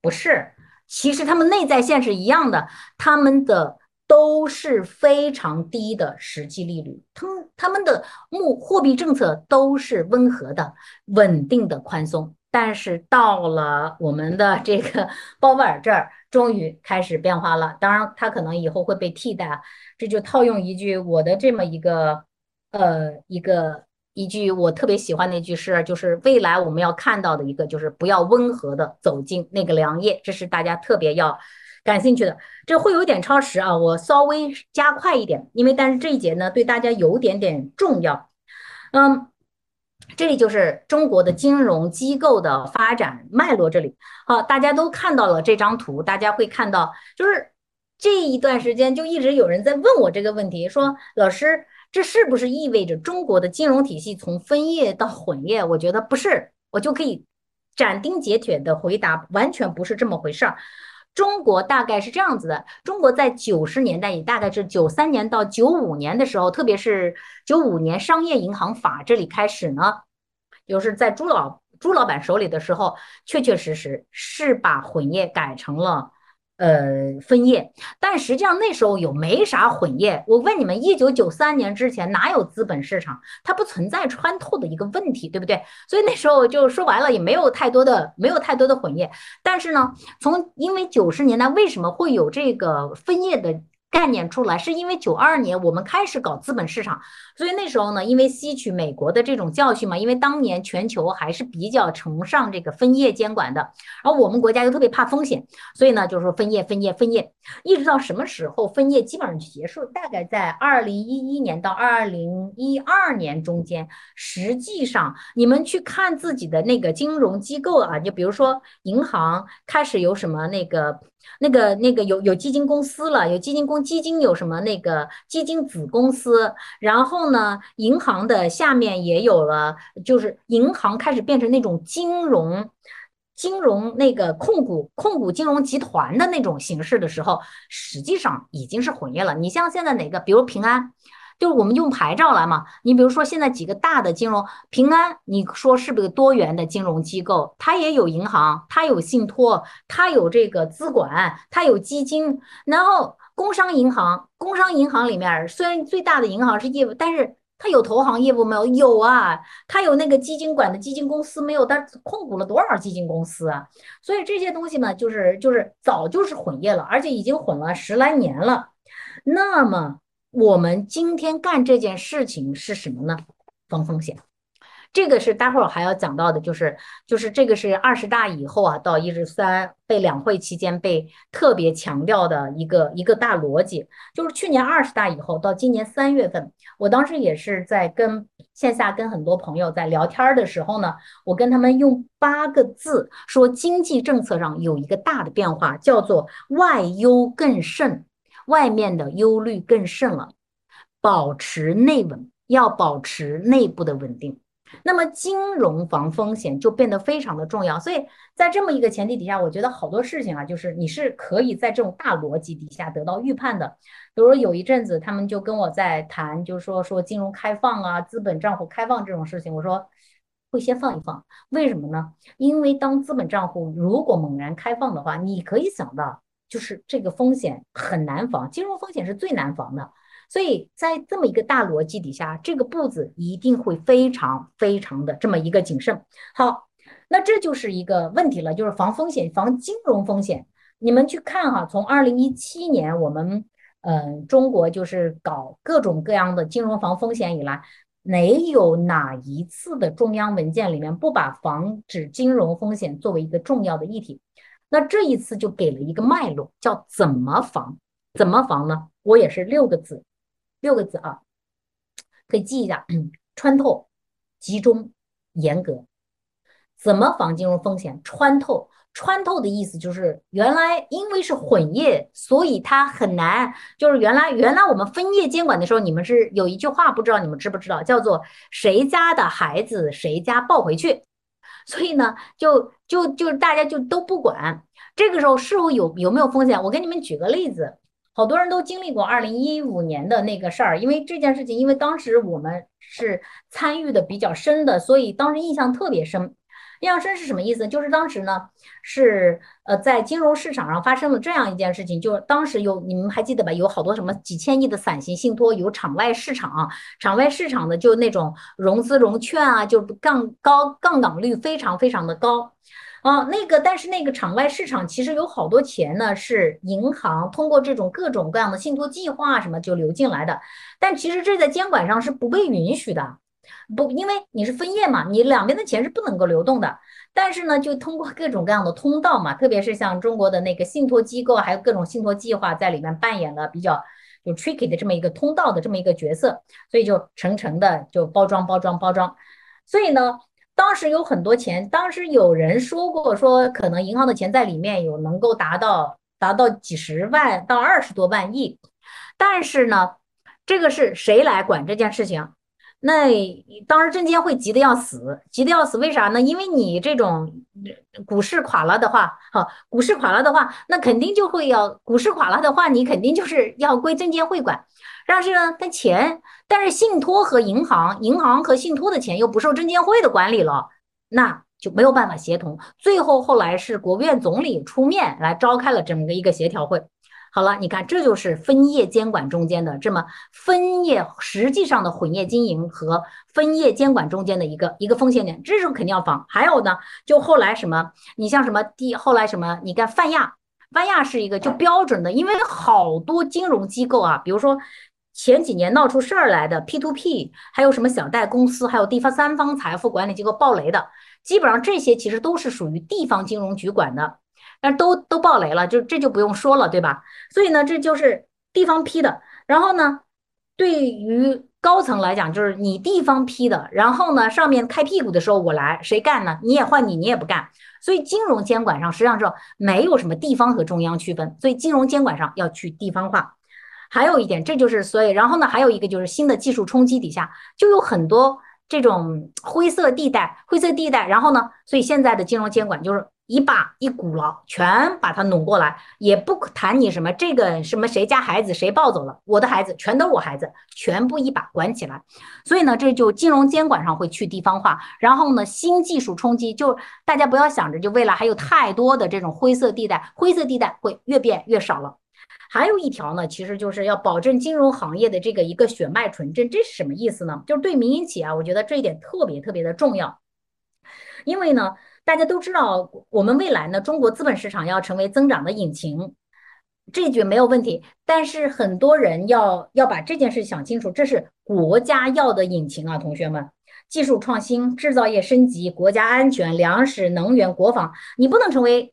不是，其实他们内在线是一样的，他们的。都是非常低的实际利率，他们他们的目货币政策都是温和的、稳定的宽松，但是到了我们的这个 鲍威尔这儿，终于开始变化了。当然，它可能以后会被替代。这就套用一句我的这么一个呃一个一句我特别喜欢的一句诗，就是未来我们要看到的一个，就是不要温和的走进那个良夜，这是大家特别要。感兴趣的，这会有点超时啊，我稍微加快一点，因为但是这一节呢对大家有点点重要。嗯，这里就是中国的金融机构的发展脉络。这里好，大家都看到了这张图，大家会看到，就是这一段时间就一直有人在问我这个问题，说老师，这是不是意味着中国的金融体系从分业到混业？我觉得不是，我就可以斩钉截铁的回答，完全不是这么回事儿。中国大概是这样子的：中国在九十年代，也大概是九三年到九五年的时候，特别是九五年商业银行法这里开始呢，就是在朱老朱老板手里的时候，确确实实是把混业改成了。呃，分业，但实际上那时候有没啥混业？我问你们，一九九三年之前哪有资本市场？它不存在穿透的一个问题，对不对？所以那时候就说白了，也没有太多的，没有太多的混业。但是呢，从因为九十年代为什么会有这个分业的？概念出来是因为九二年我们开始搞资本市场，所以那时候呢，因为吸取美国的这种教训嘛，因为当年全球还是比较崇尚这个分业监管的，而我们国家又特别怕风险，所以呢就是说分业分业分业，一直到什么时候分业基本上就结束？大概在二零一一年到二零一二年中间。实际上你们去看自己的那个金融机构啊，就比如说银行开始有什么那个。那个那个有有基金公司了，有基金公基金有什么那个基金子公司，然后呢，银行的下面也有了，就是银行开始变成那种金融金融那个控股控股金融集团的那种形式的时候，实际上已经是混业了。你像现在哪个，比如平安。就是我们用牌照来嘛，你比如说现在几个大的金融，平安，你说是不是多元的金融机构？它也有银行，它有信托，它有这个资管，它有基金。然后工商银行，工商银行里面虽然最大的银行是业务，但是它有投行业务没有？有啊，它有那个基金管的基金公司没有？它控股了多少基金公司啊？所以这些东西呢，就是就是早就是混业了，而且已经混了十来年了。那么。我们今天干这件事情是什么呢？防风险，这个是待会儿还要讲到的，就是就是这个是二十大以后啊，到一至三被两会期间被特别强调的一个一个大逻辑，就是去年二十大以后到今年三月份，我当时也是在跟线下跟很多朋友在聊天的时候呢，我跟他们用八个字说，经济政策上有一个大的变化，叫做外忧更甚。外面的忧虑更甚了，保持内稳，要保持内部的稳定。那么金融防风险就变得非常的重要。所以在这么一个前提底下，我觉得好多事情啊，就是你是可以在这种大逻辑底下得到预判的。比如有一阵子他们就跟我在谈，就是说说金融开放啊，资本账户开放这种事情，我说会先放一放。为什么呢？因为当资本账户如果猛然开放的话，你可以想到。就是这个风险很难防，金融风险是最难防的，所以在这么一个大逻辑底下，这个步子一定会非常非常的这么一个谨慎。好，那这就是一个问题了，就是防风险、防金融风险。你们去看哈，从二零一七年我们嗯中国就是搞各种各样的金融防风险以来，没有哪一次的中央文件里面不把防止金融风险作为一个重要的议题。那这一次就给了一个脉络，叫怎么防？怎么防呢？我也是六个字。六个字啊，可以记一下：穿透、集中、严格。怎么防金融风险？穿透，穿透的意思就是原来因为是混业，所以它很难。就是原来原来我们分业监管的时候，你们是有一句话，不知道你们知不知道，叫做“谁家的孩子谁家抱回去”。所以呢，就就就大家就都不管。这个时候是否有有没有风险？我给你们举个例子。好多人都经历过二零一五年的那个事儿，因为这件事情，因为当时我们是参与的比较深的，所以当时印象特别深。量身是什么意思？就是当时呢，是呃在金融市场上发生了这样一件事情，就是当时有你们还记得吧？有好多什么几千亿的伞形信托，有场外市场，场外市场的就那种融资融券啊，就杠高杠杆率非常非常的高。啊，那个，但是那个场外市场其实有好多钱呢，是银行通过这种各种各样的信托计划什么就流进来的，但其实这在监管上是不被允许的，不，因为你是分业嘛，你两边的钱是不能够流动的。但是呢，就通过各种各样的通道嘛，特别是像中国的那个信托机构，还有各种信托计划在里面扮演了比较有 tricky 的这么一个通道的这么一个角色，所以就层层的就包装包装包装，所以呢。当时有很多钱，当时有人说过，说可能银行的钱在里面有能够达到达到几十万到二十多万亿，但是呢，这个是谁来管这件事情？那当时证监会急得要死，急得要死，为啥呢？因为你这种股市垮了的话，好，股市垮了的话，那肯定就会要股市垮了的话，你肯定就是要归证监会管。但是呢，他钱，但是信托和银行，银行和信托的钱又不受证监会的管理了，那就没有办法协同。最后后来是国务院总理出面来召开了这么个一个协调会。好了，你看这就是分业监管中间的这么分业实际上的混业经营和分业监管中间的一个一个风险点，这种肯定要防。还有呢，就后来什么，你像什么第后来什么，你看泛亚，泛亚是一个就标准的，因为好多金融机构啊，比如说。前几年闹出事儿来的 P to P，还有什么小贷公司，还有地方三方财富管理机构爆雷的，基本上这些其实都是属于地方金融局管的，但都都爆雷了，就这就不用说了，对吧？所以呢，这就是地方批的。然后呢，对于高层来讲，就是你地方批的，然后呢，上面开屁股的时候我来，谁干呢？你也换你，你也不干。所以金融监管上实际上是没有什么地方和中央区分，所以金融监管上要去地方化。还有一点，这就是所以，然后呢，还有一个就是新的技术冲击底下，就有很多这种灰色地带，灰色地带。然后呢，所以现在的金融监管就是一把一股了全把它拢过来，也不谈你什么这个什么谁家孩子谁抱走了，我的孩子全都是我孩子，全部一把管起来。所以呢，这就金融监管上会去地方化。然后呢，新技术冲击，就大家不要想着就未来还有太多的这种灰色地带，灰色地带会越变越少了。还有一条呢，其实就是要保证金融行业的这个一个血脉纯正，这是什么意思呢？就是对民营企业，我觉得这一点特别特别的重要。因为呢，大家都知道，我们未来呢，中国资本市场要成为增长的引擎，这句没有问题。但是很多人要要把这件事想清楚，这是国家要的引擎啊，同学们，技术创新、制造业升级、国家安全、粮食、能源、国防，你不能成为。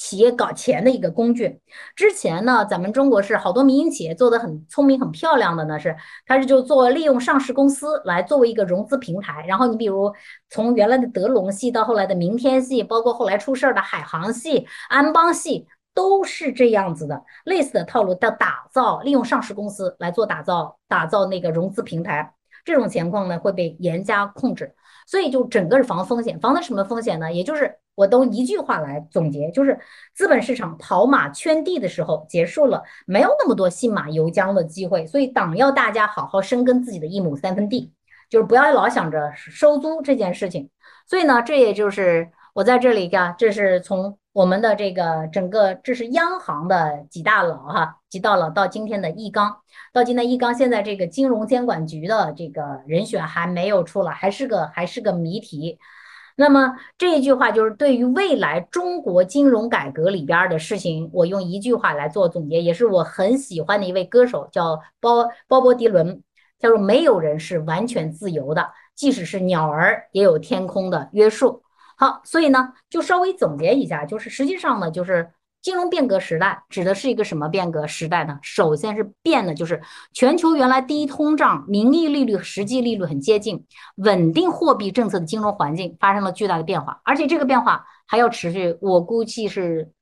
企业搞钱的一个工具。之前呢，咱们中国是好多民营企业做的很聪明、很漂亮的呢，是它是就做利用上市公司来作为一个融资平台。然后你比如从原来的德隆系到后来的明天系，包括后来出事儿的海航系、安邦系，都是这样子的类似的套路的打造，利用上市公司来做打造、打造那个融资平台。这种情况呢会被严加控制，所以就整个是防风险，防的什么风险呢？也就是。我都一句话来总结，就是资本市场跑马圈地的时候结束了，没有那么多信马由缰的机会，所以党要大家好好深耕自己的一亩三分地，就是不要老想着收租这件事情。所以呢，这也就是我在这里呀，这是从我们的这个整个，这是央行的几大佬哈，几大佬到今天的易纲，到今天易纲，现在这个金融监管局的这个人选还没有出来，还是个还是个谜题。那么这一句话就是对于未来中国金融改革里边的事情，我用一句话来做总结，也是我很喜欢的一位歌手，叫鲍鲍勃迪伦，他说：“没有人是完全自由的，即使是鸟儿也有天空的约束。”好，所以呢，就稍微总结一下，就是实际上呢，就是金融变革时代指的是一个什么变革时代呢？首先是变的，就是全球原来低通胀、名义利率和实际利率很接近、稳定货币政策的金融环境发生了巨大的变化，而且这个变化还要持续，我估计是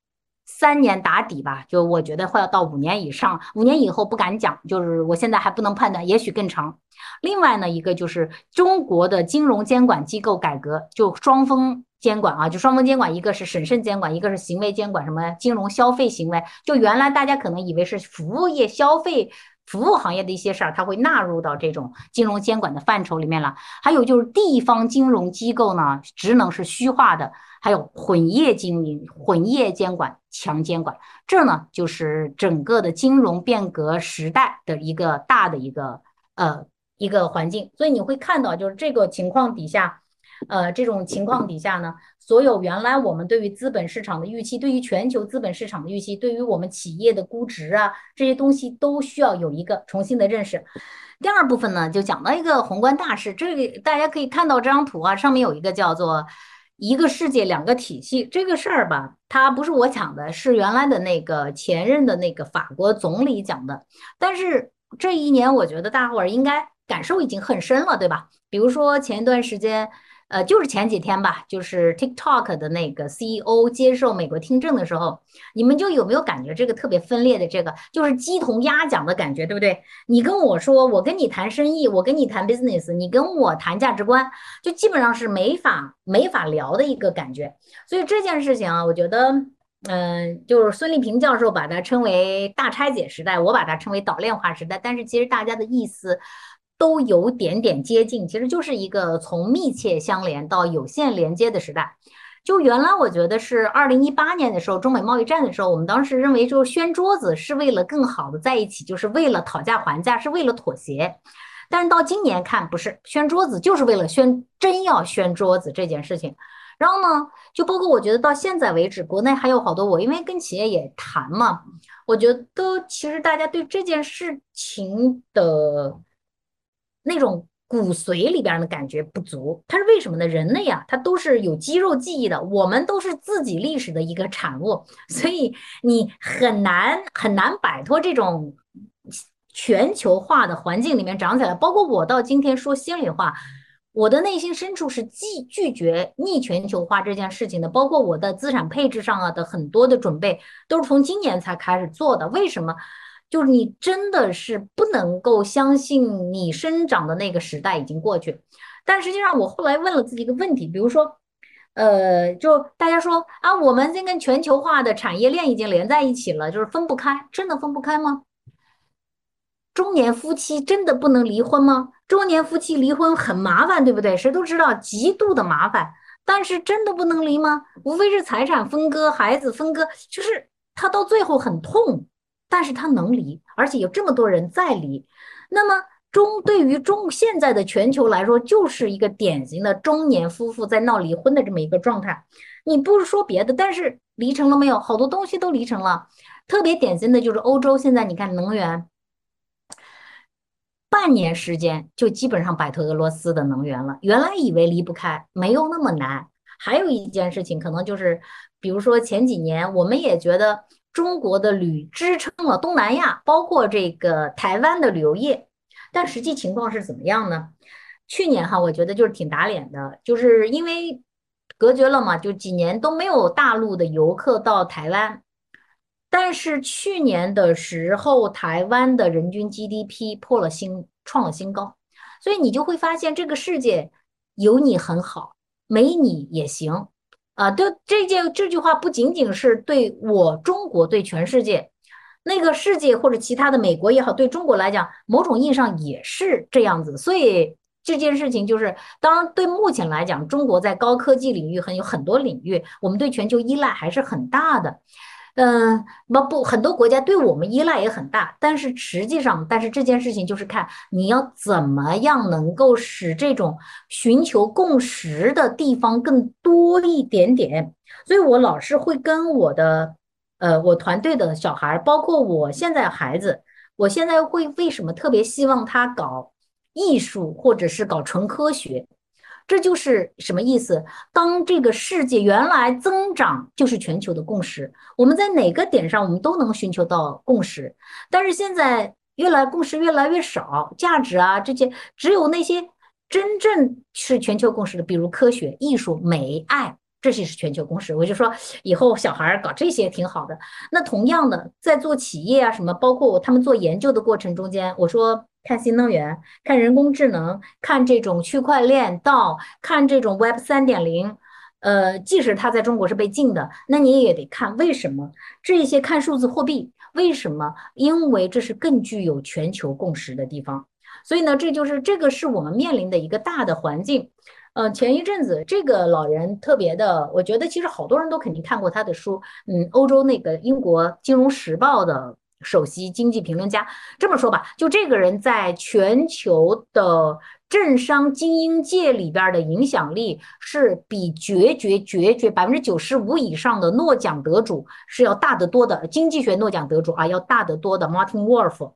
三年打底吧，就我觉得会要到五年以上，五年以后不敢讲，就是我现在还不能判断，也许更长。另外呢，一个就是中国的金融监管机构改革，就双峰。监管啊，就双方监管，一个是审慎监管，一个是行为监管。什么金融消费行为？就原来大家可能以为是服务业消费服务行业的一些事儿，它会纳入到这种金融监管的范畴里面了。还有就是地方金融机构呢，职能是虚化的，还有混业经营、混业监管、强监管，这呢就是整个的金融变革时代的一个大的一个呃一个环境。所以你会看到，就是这个情况底下。呃，这种情况底下呢，所有原来我们对于资本市场的预期，对于全球资本市场的预期，对于我们企业的估值啊，这些东西都需要有一个重新的认识。第二部分呢，就讲到一个宏观大事，这个大家可以看到这张图啊，上面有一个叫做“一个世界两个体系”这个事儿吧，它不是我讲的，是原来的那个前任的那个法国总理讲的。但是这一年，我觉得大伙儿应该感受已经很深了，对吧？比如说前一段时间。呃，就是前几天吧，就是 TikTok 的那个 CEO 接受美国听证的时候，你们就有没有感觉这个特别分裂的这个，就是鸡同鸭讲的感觉，对不对？你跟我说，我跟你谈生意，我跟你谈 business，你跟我谈价值观，就基本上是没法没法聊的一个感觉。所以这件事情啊，我觉得，嗯，就是孙立平教授把它称为大拆解时代，我把它称为岛链化时代，但是其实大家的意思。都有点点接近，其实就是一个从密切相连到有限连接的时代。就原来我觉得是二零一八年的时候，中美贸易战的时候，我们当时认为就是掀桌子是为了更好的在一起，就是为了讨价还价，是为了妥协。但是到今年看，不是掀桌子，就是为了掀真要掀桌子这件事情。然后呢，就包括我觉得到现在为止，国内还有好多我因为跟企业也谈嘛，我觉得其实大家对这件事情的。那种骨髓里边的感觉不足，它是为什么呢？人类啊，它都是有肌肉记忆的，我们都是自己历史的一个产物，所以你很难很难摆脱这种全球化的环境里面长起来。包括我到今天说心里话，我的内心深处是拒拒绝逆全球化这件事情的。包括我的资产配置上啊的很多的准备，都是从今年才开始做的。为什么？就是你真的是不能够相信你生长的那个时代已经过去，但实际上我后来问了自己一个问题，比如说，呃，就大家说啊，我们这跟全球化的产业链已经连在一起了，就是分不开，真的分不开吗？中年夫妻真的不能离婚吗？中年夫妻离婚很麻烦，对不对？谁都知道极度的麻烦，但是真的不能离吗？无非是财产分割、孩子分割，就是他到最后很痛。但是他能离，而且有这么多人在离，那么中对于中现在的全球来说，就是一个典型的中年夫妇在闹离婚的这么一个状态。你不是说别的，但是离成了没有？好多东西都离成了。特别典型的就是欧洲，现在你看能源，半年时间就基本上摆脱俄罗斯的能源了。原来以为离不开，没有那么难。还有一件事情，可能就是，比如说前几年我们也觉得。中国的旅支撑了东南亚，包括这个台湾的旅游业，但实际情况是怎么样呢？去年哈，我觉得就是挺打脸的，就是因为隔绝了嘛，就几年都没有大陆的游客到台湾。但是去年的时候，台湾的人均 GDP 破了新，创了新高，所以你就会发现这个世界有你很好，没你也行。啊，对这件这句话不仅仅是对我中国，对全世界，那个世界或者其他的美国也好，对中国来讲，某种意义上也是这样子。所以这件事情就是，当然对目前来讲，中国在高科技领域很有很多领域，我们对全球依赖还是很大的。嗯，不不，很多国家对我们依赖也很大，但是实际上，但是这件事情就是看你要怎么样能够使这种寻求共识的地方更多一点点。所以我老是会跟我的，呃，我团队的小孩，包括我现在孩子，我现在会为什么特别希望他搞艺术或者是搞纯科学。这就是什么意思？当这个世界原来增长就是全球的共识，我们在哪个点上我们都能寻求到共识，但是现在越来共识越来越少，价值啊这些只有那些真正是全球共识的，比如科学、艺术、美、爱，这些是全球共识。我就说以后小孩搞这些挺好的。那同样的，在做企业啊什么，包括他们做研究的过程中间，我说。看新能源，看人工智能，看这种区块链，到看这种 Web 三点零，呃，即使它在中国是被禁的，那你也得看为什么这些看数字货币，为什么？因为这是更具有全球共识的地方。所以呢，这就是这个是我们面临的一个大的环境。嗯，前一阵子这个老人特别的，我觉得其实好多人都肯定看过他的书。嗯，欧洲那个英国金融时报的。首席经济评论家这么说吧，就这个人在全球的政商精英界里边的影响力是比绝绝绝绝百分之九十五以上的诺奖得主是要大得多的。经济学诺奖得主啊，要大得多的。Martin Wolf，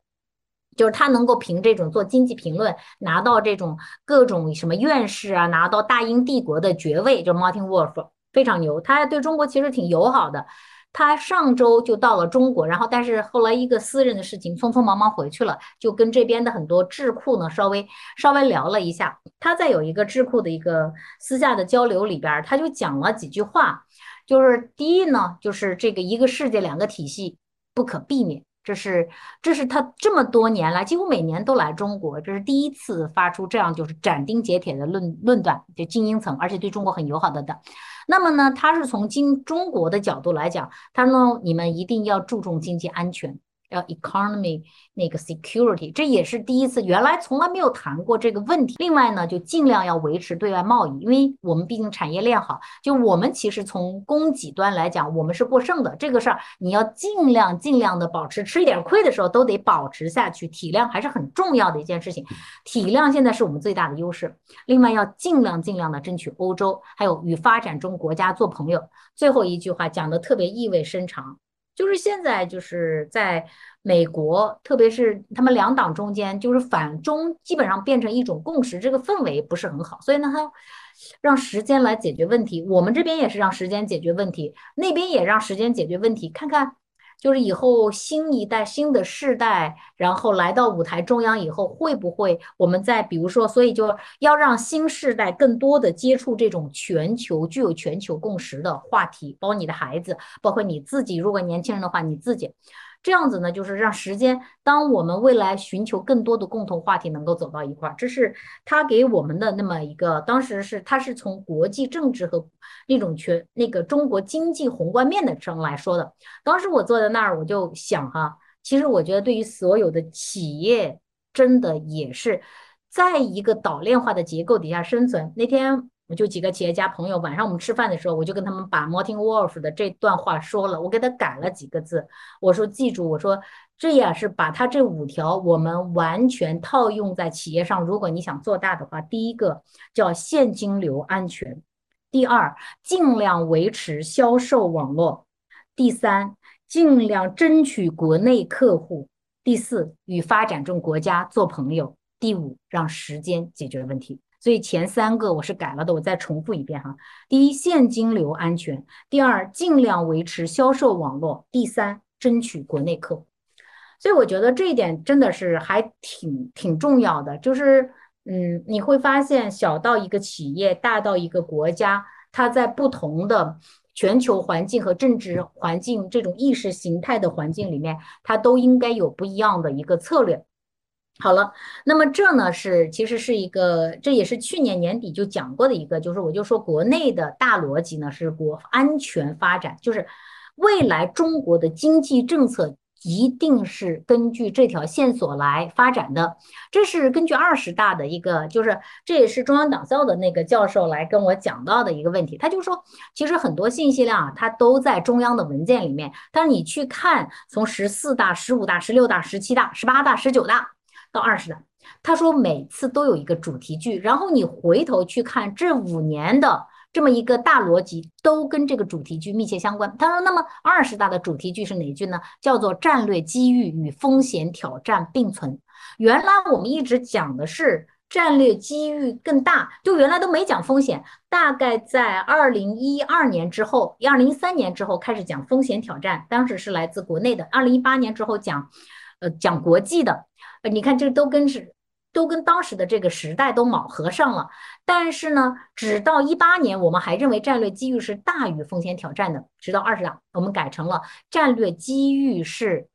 就是他能够凭这种做经济评论拿到这种各种什么院士啊，拿到大英帝国的爵位，就 Martin Wolf 非常牛，他对中国其实挺友好的。他上周就到了中国，然后但是后来一个私人的事情，匆匆忙忙回去了，就跟这边的很多智库呢稍微稍微聊了一下。他在有一个智库的一个私下的交流里边，他就讲了几句话，就是第一呢，就是这个一个世界两个体系不可避免，这是这是他这么多年来几乎每年都来中国，这是第一次发出这样就是斩钉截铁的论论断，就精英层，而且对中国很友好的的。那么呢，他是从经中国的角度来讲，他说你们一定要注重经济安全。要 economy 那个 security，这也是第一次，原来从来没有谈过这个问题。另外呢，就尽量要维持对外贸易，因为我们毕竟产业链好，就我们其实从供给端来讲，我们是过剩的。这个事儿你要尽量尽量的保持，吃一点亏的时候都得保持下去。体量还是很重要的一件事情，体量现在是我们最大的优势。另外要尽量尽量的争取欧洲，还有与发展中国家做朋友。最后一句话讲的特别意味深长。就是现在，就是在美国，特别是他们两党中间，就是反中基本上变成一种共识，这个氛围不是很好。所以呢，他让时间来解决问题。我们这边也是让时间解决问题，那边也让时间解决问题，看看。就是以后新一代、新的世代，然后来到舞台中央以后，会不会我们在比如说，所以就要让新世代更多的接触这种全球具有全球共识的话题，包括你的孩子，包括你自己，如果年轻人的话，你自己。这样子呢，就是让时间，当我们未来寻求更多的共同话题能够走到一块儿，这是他给我们的那么一个，当时是他是从国际政治和那种全那个中国经济宏观面的上来说的。当时我坐在那儿，我就想哈，其实我觉得对于所有的企业，真的也是在一个岛链化的结构底下生存。那天。就几个企业家朋友，晚上我们吃饭的时候，我就跟他们把 Martin Wolf 的这段话说了，我给他改了几个字。我说记住，我说这也是把他这五条我们完全套用在企业上。如果你想做大的话，第一个叫现金流安全，第二尽量维持销售网络，第三尽量争取国内客户，第四与发展中国家做朋友，第五让时间解决问题。所以前三个我是改了的，我再重复一遍哈。第一，现金流安全；第二，尽量维持销售网络；第三，争取国内客户。所以我觉得这一点真的是还挺挺重要的。就是，嗯，你会发现，小到一个企业，大到一个国家，它在不同的全球环境和政治环境这种意识形态的环境里面，它都应该有不一样的一个策略。好了，那么这呢是其实是一个，这也是去年年底就讲过的一个，就是我就说国内的大逻辑呢是国安全发展，就是未来中国的经济政策一定是根据这条线索来发展的。这是根据二十大的一个，就是这也是中央党校的那个教授来跟我讲到的一个问题。他就说，其实很多信息量啊，它都在中央的文件里面，但是你去看从十四大、十五大、十六大、十七大、十八大、十九大到二十大，他说每次都有一个主题句，然后你回头去看这五年的。这么一个大逻辑都跟这个主题句密切相关。他说：“那么二十大的主题句是哪句呢？叫做战略机遇与风险挑战并存。原来我们一直讲的是战略机遇更大，就原来都没讲风险。大概在二零一二年之后，二零一三年之后开始讲风险挑战，当时是来自国内的。二零一八年之后讲，呃，讲国际的。你看这都跟是。”都跟当时的这个时代都卯合上了，但是呢，直到一八年，我们还认为战略机遇是大于风险挑战的。直到二十大，我们改成了战略机遇是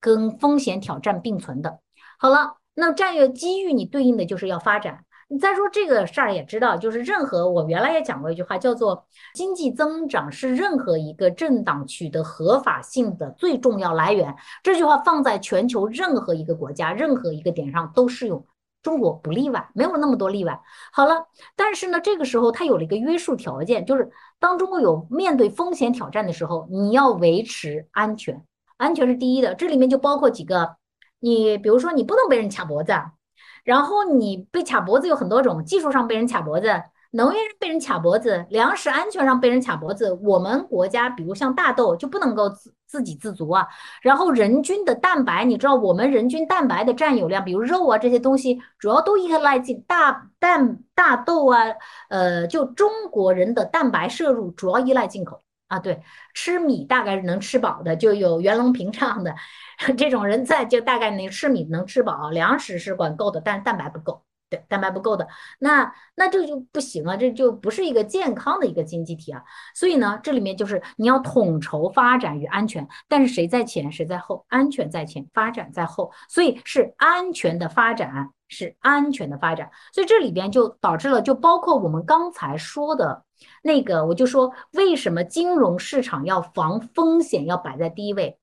跟风险挑战并存的。好了，那战略机遇你对应的就是要发展。你再说这个事儿也知道，就是任何我原来也讲过一句话，叫做经济增长是任何一个政党取得合法性的最重要来源。这句话放在全球任何一个国家、任何一个点上都适用。中国不例外，没有那么多例外。好了，但是呢，这个时候它有了一个约束条件，就是当中国有面对风险挑战的时候，你要维持安全，安全是第一的。这里面就包括几个，你比如说你不能被人卡脖子，然后你被卡脖子有很多种，技术上被人卡脖子。能源被人卡脖子，粮食安全上被人卡脖子，我们国家比如像大豆就不能够自自给自足啊。然后人均的蛋白，你知道我们人均蛋白的占有量，比如肉啊这些东西，主要都依赖进大蛋大豆啊，呃，就中国人的蛋白摄入主要依赖进口啊。对，吃米大概是能吃饱的，就有袁隆平这样的 这种人在，就大概能吃米能吃饱，粮食是管够的，但是蛋白不够。对，蛋白不够的，那那这就不行啊，这就不是一个健康的一个经济体啊。所以呢，这里面就是你要统筹发展与安全，但是谁在前谁在后？安全在前，发展在后，所以是安全的发展，是安全的发展。所以这里边就导致了，就包括我们刚才说的那个，我就说为什么金融市场要防风险要摆在第一位。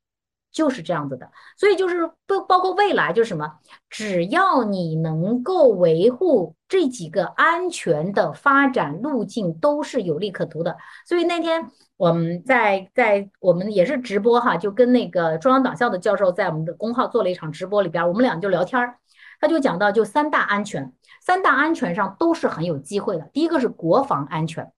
就是这样子的，所以就是不包括未来，就是什么，只要你能够维护这几个安全的发展路径，都是有利可图的。所以那天我们在在我们也是直播哈，就跟那个中央党校的教授在我们的公号做了一场直播里边，我们俩就聊天儿，他就讲到就三大安全，三大安全上都是很有机会的。第一个是国防安全。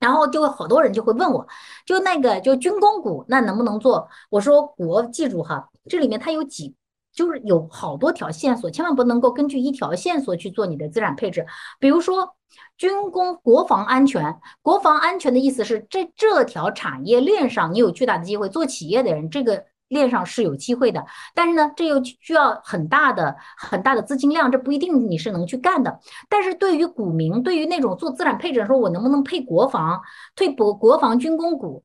然后就好多人就会问我，就那个就军工股那能不能做？我说国记住哈，这里面它有几，就是有好多条线索，千万不能够根据一条线索去做你的资产配置。比如说军工、国防安全，国防安全的意思是这这条产业链上你有巨大的机会，做企业的人这个。链上是有机会的，但是呢，这又需要很大的很大的资金量，这不一定你是能去干的。但是对于股民，对于那种做资产配置的，说我能不能配国防、配国国防军工股，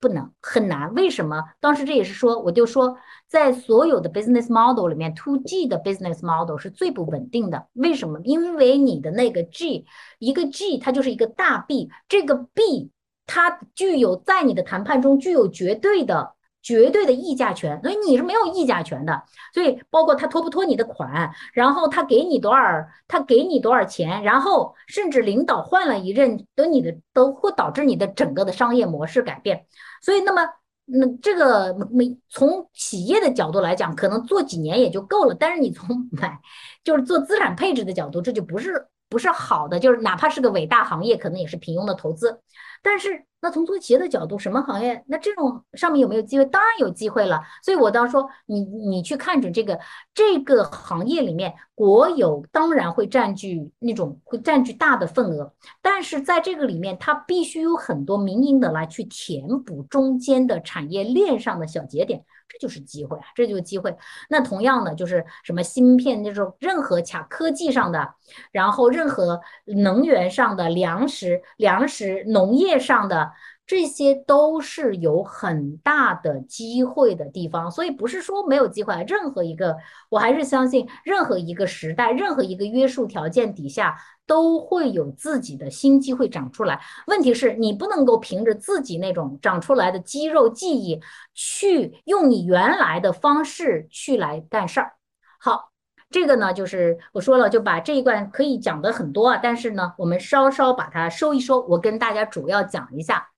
不能，很难。为什么？当时这也是说，我就说，在所有的 business model 里面，to G 的 business model 是最不稳定的。为什么？因为你的那个 G，一个 G 它就是一个大 B，这个 B 它具有在你的谈判中具有绝对的。绝对的议价权，所以你是没有议价权的。所以包括他拖不拖你的款，然后他给你多少，他给你多少钱，然后甚至领导换了一任，等你的都会导致你的整个的商业模式改变。所以那么那这个没从企业的角度来讲，可能做几年也就够了。但是你从买就是做资产配置的角度，这就不是不是好的。就是哪怕是个伟大行业，可能也是平庸的投资。但是。那从做企业的角度，什么行业？那这种上面有没有机会？当然有机会了。所以我当时说，你你去看准这个这个行业里面，国有当然会占据那种会占据大的份额，但是在这个里面，它必须有很多民营的来去填补中间的产业链上的小节点。这就是机会啊，这就是机会。那同样的，就是什么芯片那种任何卡科技上的，然后任何能源上的、粮食、粮食农业上的，的。这些都是有很大的机会的地方，所以不是说没有机会。任何一个，我还是相信，任何一个时代，任何一个约束条件底下，都会有自己的新机会长出来。问题是你不能够凭着自己那种长出来的肌肉记忆，去用你原来的方式去来干事儿。好，这个呢，就是我说了，就把这一段可以讲的很多啊，但是呢，我们稍稍把它收一收，我跟大家主要讲一下。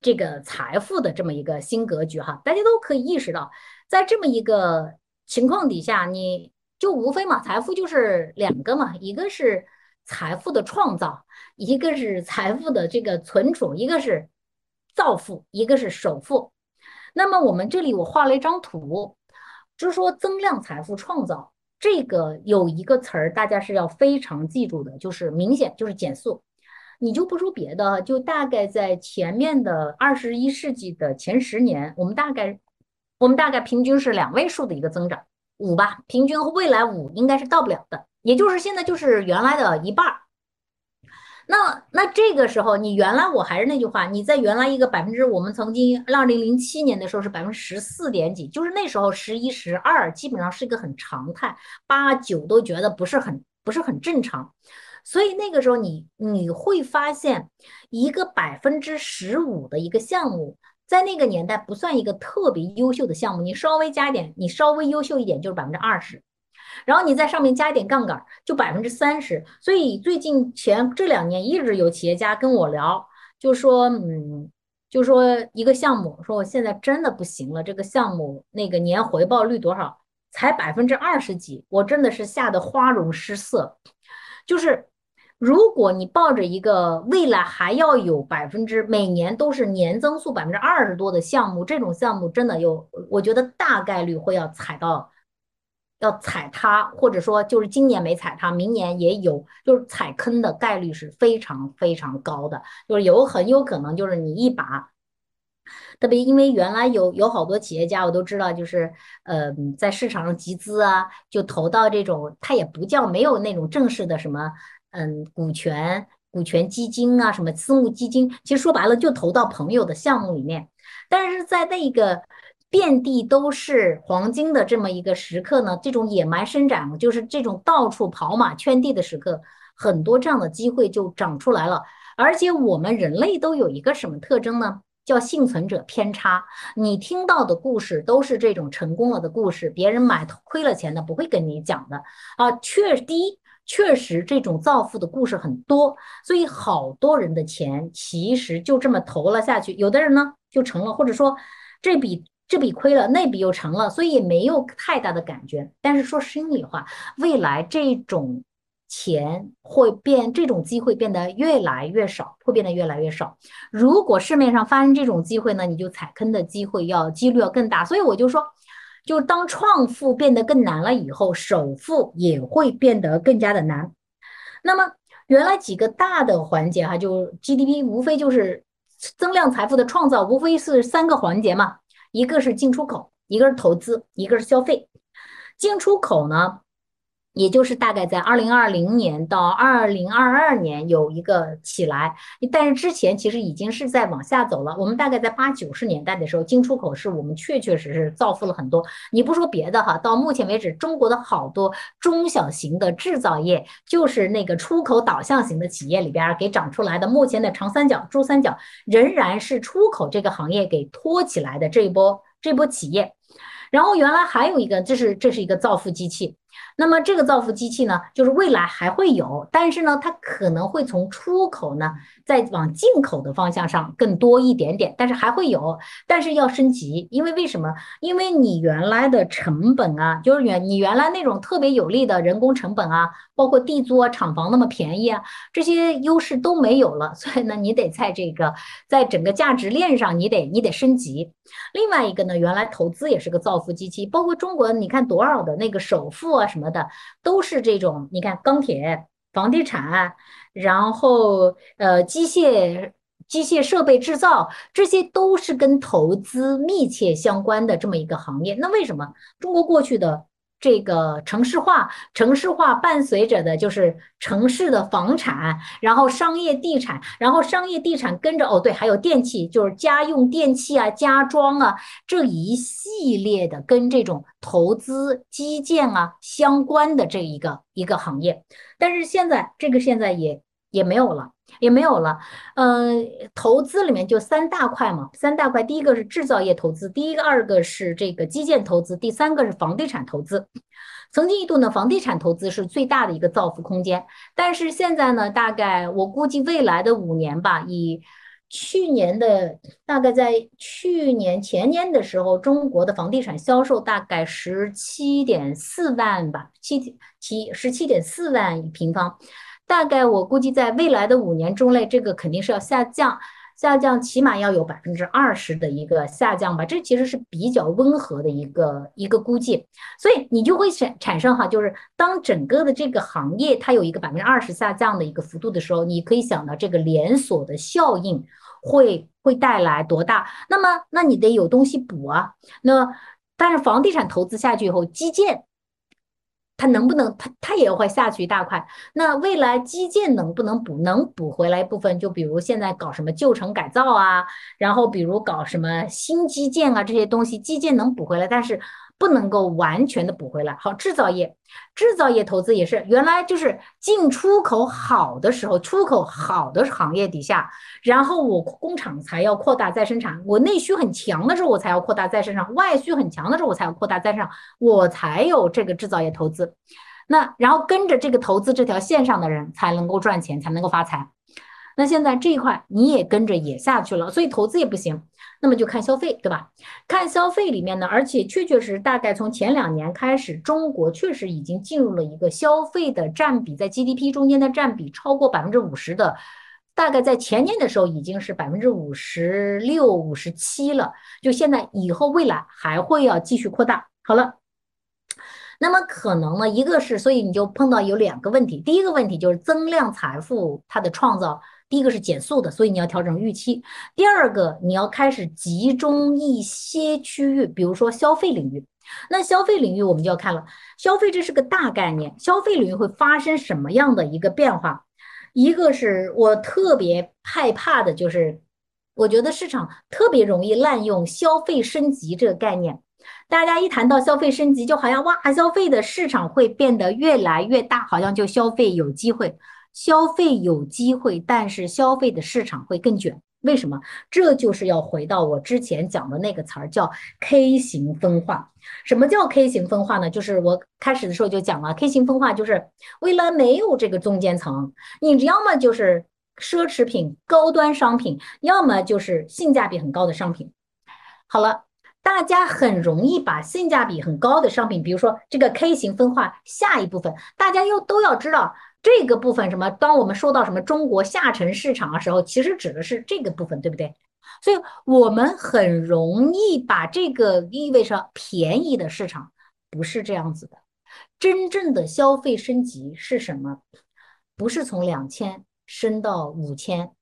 这个财富的这么一个新格局哈，大家都可以意识到，在这么一个情况底下，你就无非嘛，财富就是两个嘛，一个是财富的创造，一个是财富的这个存储，一个是造富，一个是首富。那么我们这里我画了一张图，就是说增量财富创造这个有一个词儿，大家是要非常记住的，就是明显就是减速。你就不说别的，就大概在前面的二十一世纪的前十年，我们大概我们大概平均是两位数的一个增长，五吧，平均未来五应该是到不了的，也就是现在就是原来的一半儿。那那这个时候，你原来我还是那句话，你在原来一个百分之，我们曾经二零零七年的时候是百分之十四点几，就是那时候十一十二基本上是一个很常态，八九都觉得不是很不是很正常。所以那个时候，你你会发现，一个百分之十五的一个项目，在那个年代不算一个特别优秀的项目。你稍微加点，你稍微优秀一点就是百分之二十，然后你在上面加一点杠杆，就百分之三十。所以最近前这两年，一直有企业家跟我聊，就说，嗯，就说一个项目，说我现在真的不行了，这个项目那个年回报率多少，才百分之二十几，我真的是吓得花容失色，就是。如果你抱着一个未来还要有百分之每年都是年增速百分之二十多的项目，这种项目真的有，我觉得大概率会要踩到，要踩它，或者说就是今年没踩它，明年也有，就是踩坑的概率是非常非常高的，就是有很有可能就是你一把，特别因为原来有有好多企业家我都知道，就是呃在市场上集资啊，就投到这种，它也不叫没有那种正式的什么。嗯，股权、股权基金啊，什么私募基金，其实说白了就投到朋友的项目里面。但是在那个遍地都是黄金的这么一个时刻呢，这种野蛮生长，就是这种到处跑马圈地的时刻，很多这样的机会就长出来了。而且我们人类都有一个什么特征呢？叫幸存者偏差。你听到的故事都是这种成功了的故事，别人买亏了钱的不会跟你讲的啊。确第一。确实，这种造富的故事很多，所以好多人的钱其实就这么投了下去。有的人呢就成了，或者说这笔这笔亏了，那笔又成了，所以也没有太大的感觉。但是说心里话，未来这种钱会变，这种机会变得越来越少，会变得越来越少。如果市面上发生这种机会呢，你就踩坑的机会要几率要更大。所以我就说。就当创富变得更难了以后，首富也会变得更加的难。那么原来几个大的环节哈，就 GDP 无非就是增量财富的创造，无非是三个环节嘛，一个是进出口，一个是投资，一个是消费。进出口呢？也就是大概在二零二零年到二零二二年有一个起来，但是之前其实已经是在往下走了。我们大概在八九十年代的时候，进出口是我们确确实实造富了很多。你不说别的哈，到目前为止，中国的好多中小型的制造业，就是那个出口导向型的企业里边给长出来的。目前的长三角、珠三角仍然是出口这个行业给托起来的这一波这波企业。然后原来还有一个，这是这是一个造富机器。那么这个造富机器呢，就是未来还会有，但是呢，它可能会从出口呢，再往进口的方向上更多一点点，但是还会有，但是要升级，因为为什么？因为你原来的成本啊，就是原你原来那种特别有利的人工成本啊，包括地租啊、厂房那么便宜啊，这些优势都没有了，所以呢，你得在这个在整个价值链上，你得你得升级。另外一个呢，原来投资也是个造富机器，包括中国，你看多少的那个首富啊什么的，都是这种。你看钢铁、房地产，然后呃机械、机械设备制造，这些都是跟投资密切相关的这么一个行业。那为什么中国过去的这个城市化，城市化伴随着的就是城市的房产，然后商业地产，然后商业地产跟着哦，对，还有电器，就是家用电器啊、家装啊这一系列的跟这种投资基建啊相关的这一个一个行业。但是现在这个现在也也没有了。也没有了，嗯，投资里面就三大块嘛，三大块，第一个是制造业投资，第一个二个是这个基建投资，第三个是房地产投资。曾经一度呢，房地产投资是最大的一个造富空间，但是现在呢，大概我估计未来的五年吧，以去年的大概在去年前年的时候，中国的房地产销售大概十七点四万吧，七七十七点四万平方。大概我估计，在未来的五年中内，这个肯定是要下降，下降起码要有百分之二十的一个下降吧。这其实是比较温和的一个一个估计，所以你就会产产生哈，就是当整个的这个行业它有一个百分之二十下降的一个幅度的时候，你可以想到这个连锁的效应会会带来多大。那么，那你得有东西补啊。那但是房地产投资下去以后，基建。它能不能，它它也会下去一大块。那未来基建能不能补？能补回来一部分，就比如现在搞什么旧城改造啊，然后比如搞什么新基建啊，这些东西基建能补回来，但是。不能够完全的补回来。好，制造业，制造业投资也是原来就是进出口好的时候，出口好的行业底下，然后我工厂才要扩大再生产。我内需很强的时候，我才要扩大再生产；外需很强的时候，我才要扩大再生产，我才有这个制造业投资。那然后跟着这个投资这条线上的人才能够赚钱，才能够发财。那现在这一块你也跟着也下去了，所以投资也不行。那么就看消费，对吧？看消费里面呢，而且确确实实，大概从前两年开始，中国确实已经进入了一个消费的占比在 GDP 中间的占比超过百分之五十的，大概在前年的时候已经是百分之五十六、五十七了。就现在以后未来还会要继续扩大。好了，那么可能呢，一个是，所以你就碰到有两个问题，第一个问题就是增量财富它的创造。第一个是减速的，所以你要调整预期。第二个，你要开始集中一些区域，比如说消费领域。那消费领域我们就要看了，消费这是个大概念，消费领域会发生什么样的一个变化？一个是我特别害怕的，就是我觉得市场特别容易滥用消费升级这个概念。大家一谈到消费升级，就好像哇，消费的市场会变得越来越大，好像就消费有机会。消费有机会，但是消费的市场会更卷。为什么？这就是要回到我之前讲的那个词儿，叫 K 型分化。什么叫 K 型分化呢？就是我开始的时候就讲了，K 型分化就是未来没有这个中间层，你要么就是奢侈品、高端商品，要么就是性价比很高的商品。好了，大家很容易把性价比很高的商品，比如说这个 K 型分化下一部分，大家又都要知道。这个部分什么？当我们说到什么中国下沉市场的时候，其实指的是这个部分，对不对？所以我们很容易把这个意味着便宜的市场，不是这样子的。真正的消费升级是什么？不是从两千升到五千，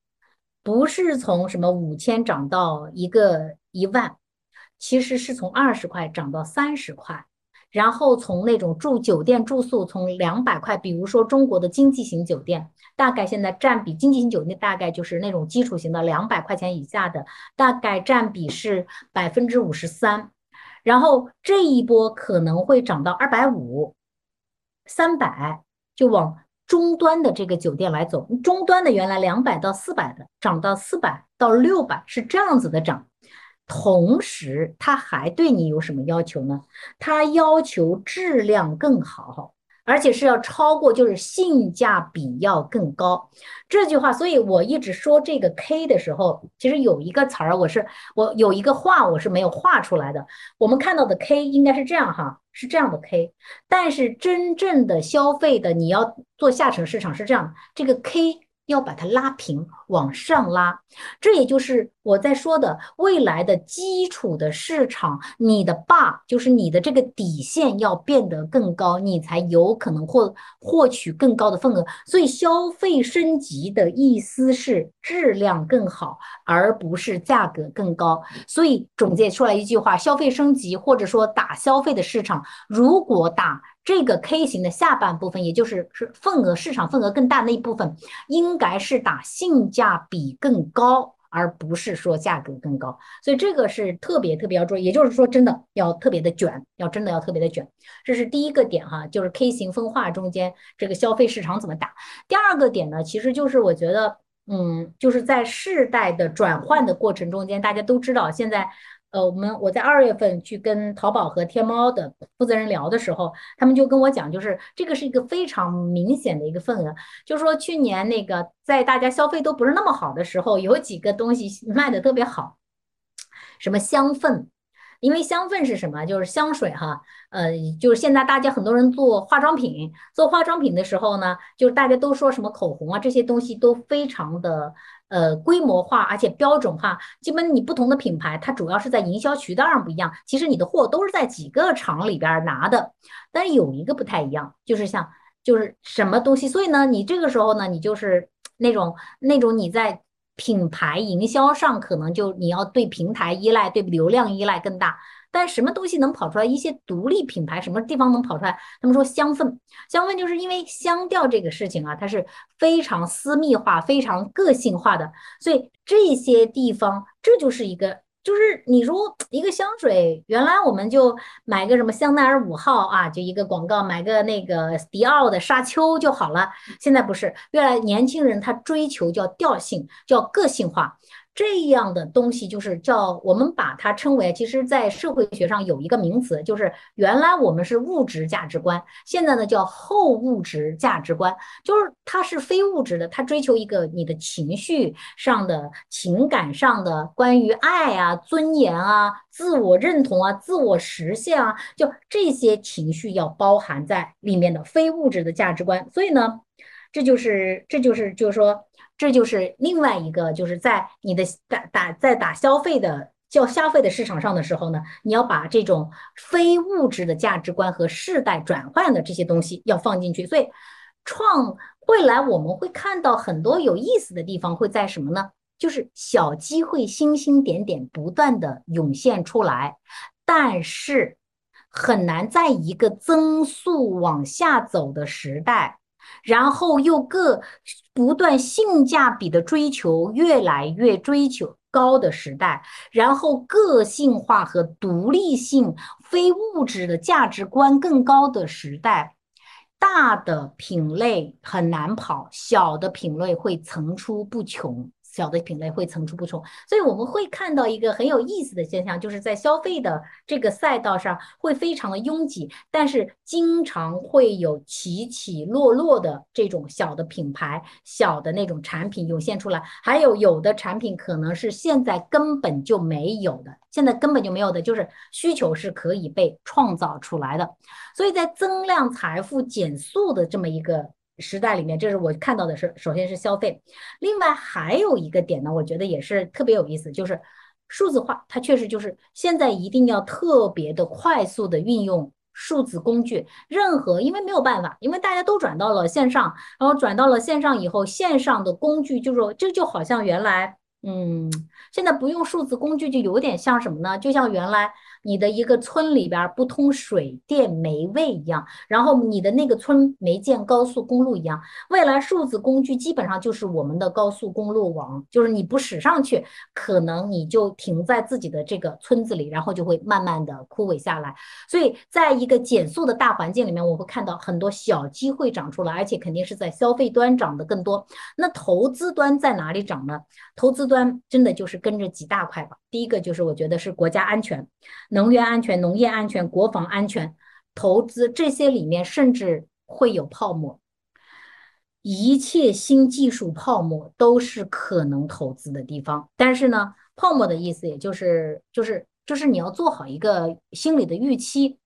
不是从什么五千涨到一个一万，其实是从二十块涨到三十块。然后从那种住酒店住宿从两百块，比如说中国的经济型酒店，大概现在占比经济型酒店大概就是那种基础型的两百块钱以下的，大概占比是百分之五十三。然后这一波可能会涨到二百五、三百，就往中端的这个酒店来走。中端的原来两百到四百的，涨到四百到六百，是这样子的涨。同时，他还对你有什么要求呢？他要求质量更好，而且是要超过，就是性价比要更高。这句话，所以我一直说这个 K 的时候，其实有一个词儿，我是我有一个话我是没有画出来的。我们看到的 K 应该是这样哈，是这样的 K。但是真正的消费的，你要做下沉市场是这样，这个 K。要把它拉平，往上拉，这也就是我在说的未来的基础的市场，你的坝就是你的这个底线要变得更高，你才有可能获获取更高的份额。所以消费升级的意思是质量更好，而不是价格更高。所以总结出来一句话：消费升级或者说打消费的市场，如果打这个 K 型的下半部分，也就是是份额市场份额更大那一部分，应该是打性价比更高。而不是说价格更高，所以这个是特别特别要注意，也就是说真的要特别的卷，要真的要特别的卷，这是第一个点哈，就是 K 型分化中间这个消费市场怎么打。第二个点呢，其实就是我觉得，嗯，就是在世代的转换的过程中间，大家都知道现在。呃，我们我在二月份去跟淘宝和天猫的负责人聊的时候，他们就跟我讲，就是这个是一个非常明显的一个份额，就是说去年那个在大家消费都不是那么好的时候，有几个东西卖的特别好，什么香氛。因为香氛是什么？就是香水哈，呃，就是现在大家很多人做化妆品，做化妆品的时候呢，就是大家都说什么口红啊这些东西都非常的呃规模化，而且标准化。基本你不同的品牌，它主要是在营销渠道上不一样，其实你的货都是在几个厂里边拿的，但是有一个不太一样，就是像就是什么东西，所以呢，你这个时候呢，你就是那种那种你在。品牌营销上可能就你要对平台依赖，对流量依赖更大。但什么东西能跑出来？一些独立品牌，什么地方能跑出来？他们说香氛，香氛就是因为香调这个事情啊，它是非常私密化、非常个性化的，所以这些地方这就是一个。就是你说 一个香水，原来我们就买个什么香奈儿五号啊，就一个广告，买个那个迪奥的沙丘就好了。现在不是，越来年轻人他追求叫调性，叫个性化。这样的东西就是叫我们把它称为，其实，在社会学上有一个名词，就是原来我们是物质价值观，现在呢叫后物质价值观，就是它是非物质的，它追求一个你的情绪上的、情感上的，关于爱啊、尊严啊、自我认同啊、自我实现啊，就这些情绪要包含在里面的非物质的价值观。所以呢，这就是这就是就是说。这就是另外一个，就是在你的打打在打消费的叫消费的市场上的时候呢，你要把这种非物质的价值观和世代转换的这些东西要放进去。所以，创未来我们会看到很多有意思的地方会在什么呢？就是小机会星星点点不断的涌现出来，但是很难在一个增速往下走的时代。然后又各不断性价比的追求越来越追求高的时代，然后个性化和独立性、非物质的价值观更高的时代，大的品类很难跑，小的品类会层出不穷。小的品类会层出不穷，所以我们会看到一个很有意思的现象，就是在消费的这个赛道上会非常的拥挤，但是经常会有起起落落的这种小的品牌、小的那种产品涌现出来，还有有的产品可能是现在根本就没有的，现在根本就没有的，就是需求是可以被创造出来的，所以在增量财富减速的这么一个。时代里面，这是我看到的是，首先是消费，另外还有一个点呢，我觉得也是特别有意思，就是数字化，它确实就是现在一定要特别的快速的运用数字工具，任何因为没有办法，因为大家都转到了线上，然后转到了线上以后，线上的工具就是这就好像原来，嗯，现在不用数字工具就有点像什么呢？就像原来。你的一个村里边不通水电煤卫一样，然后你的那个村没建高速公路一样，未来数字工具基本上就是我们的高速公路网，就是你不使上去，可能你就停在自己的这个村子里，然后就会慢慢的枯萎下来。所以，在一个减速的大环境里面，我会看到很多小机会长出来，而且肯定是在消费端涨得更多。那投资端在哪里涨呢？投资端真的就是跟着几大块吧。第一个就是我觉得是国家安全。能源安全、农业安全、国防安全、投资这些里面，甚至会有泡沫。一切新技术泡沫都是可能投资的地方。但是呢，泡沫的意思也就是就是就是你要做好一个心理的预期。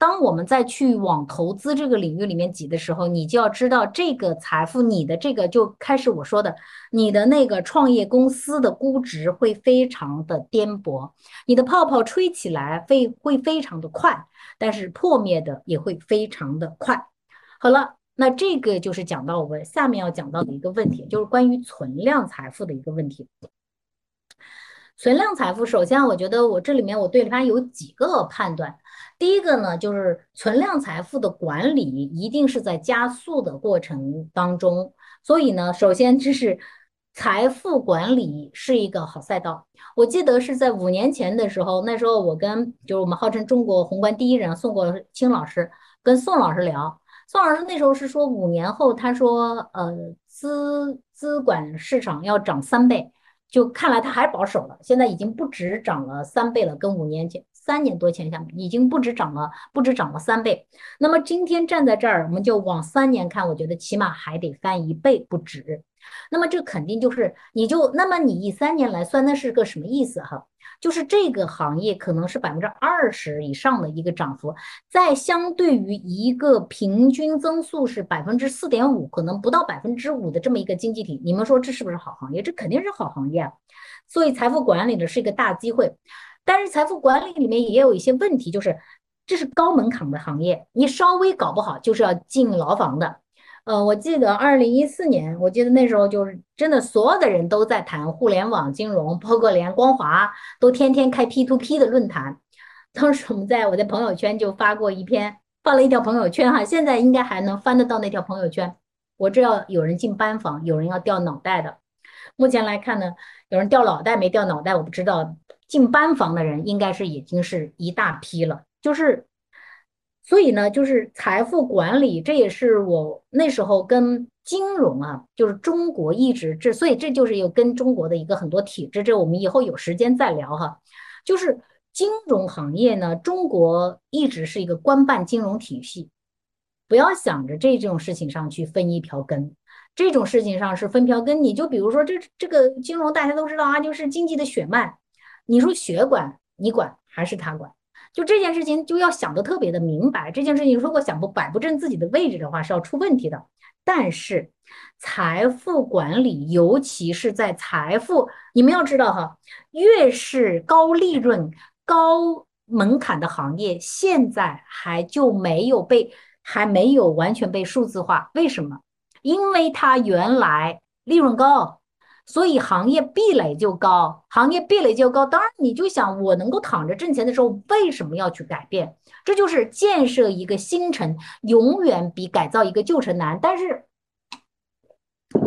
当我们再去往投资这个领域里面挤的时候，你就要知道这个财富，你的这个就开始我说的，你的那个创业公司的估值会非常的颠簸，你的泡泡吹起来会会非常的快，但是破灭的也会非常的快。好了，那这个就是讲到我们下面要讲到的一个问题，就是关于存量财富的一个问题。存量财富，首先我觉得我这里面我对它有几个判断。第一个呢，就是存量财富的管理一定是在加速的过程当中，所以呢，首先就是财富管理是一个好赛道。我记得是在五年前的时候，那时候我跟就是我们号称中国宏观第一人宋国清老师跟宋老师聊，宋老师那时候是说五年后，他说呃资资管市场要涨三倍，就看来他还保守了，现在已经不止涨了三倍了，跟五年前。三年多前，下已经不止涨了，不止涨了三倍。那么今天站在这儿，我们就往三年看，我觉得起码还得翻一倍不止。那么这肯定就是，你就那么你以三年来算，那是个什么意思哈？就是这个行业可能是百分之二十以上的一个涨幅，在相对于一个平均增速是百分之四点五，可能不到百分之五的这么一个经济体，你们说这是不是好行业？这肯定是好行业。所以财富管理的是一个大机会。但是财富管理里面也有一些问题，就是这是高门槛的行业，你稍微搞不好就是要进牢房的。呃，我记得二零一四年，我记得那时候就是真的所有的人都在谈互联网金融，包括连光华都天天开 P to P 的论坛。当时我们在我的朋友圈就发过一篇，发了一条朋友圈哈，现在应该还能翻得到那条朋友圈。我这要有人进班房，有人要掉脑袋的。目前来看呢，有人掉脑袋没掉脑袋，我不知道。进班房的人应该是已经是一大批了，就是，所以呢，就是财富管理，这也是我那时候跟金融啊，就是中国一直这，所以这就是有跟中国的一个很多体制，这我们以后有时间再聊哈。就是金融行业呢，中国一直是一个官办金融体系，不要想着这种事情上去分一瓢羹，这种事情上是分瓢羹，你就比如说这这个金融大家都知道啊，就是经济的血脉。你说血管你管还是他管？就这件事情就要想的特别的明白。这件事情如果想不摆不正自己的位置的话，是要出问题的。但是财富管理，尤其是在财富，你们要知道哈，越是高利润、高门槛的行业，现在还就没有被还没有完全被数字化。为什么？因为它原来利润高。所以行业壁垒就高，行业壁垒就高。当然，你就想我能够躺着挣钱的时候，为什么要去改变？这就是建设一个新城，永远比改造一个旧城难。但是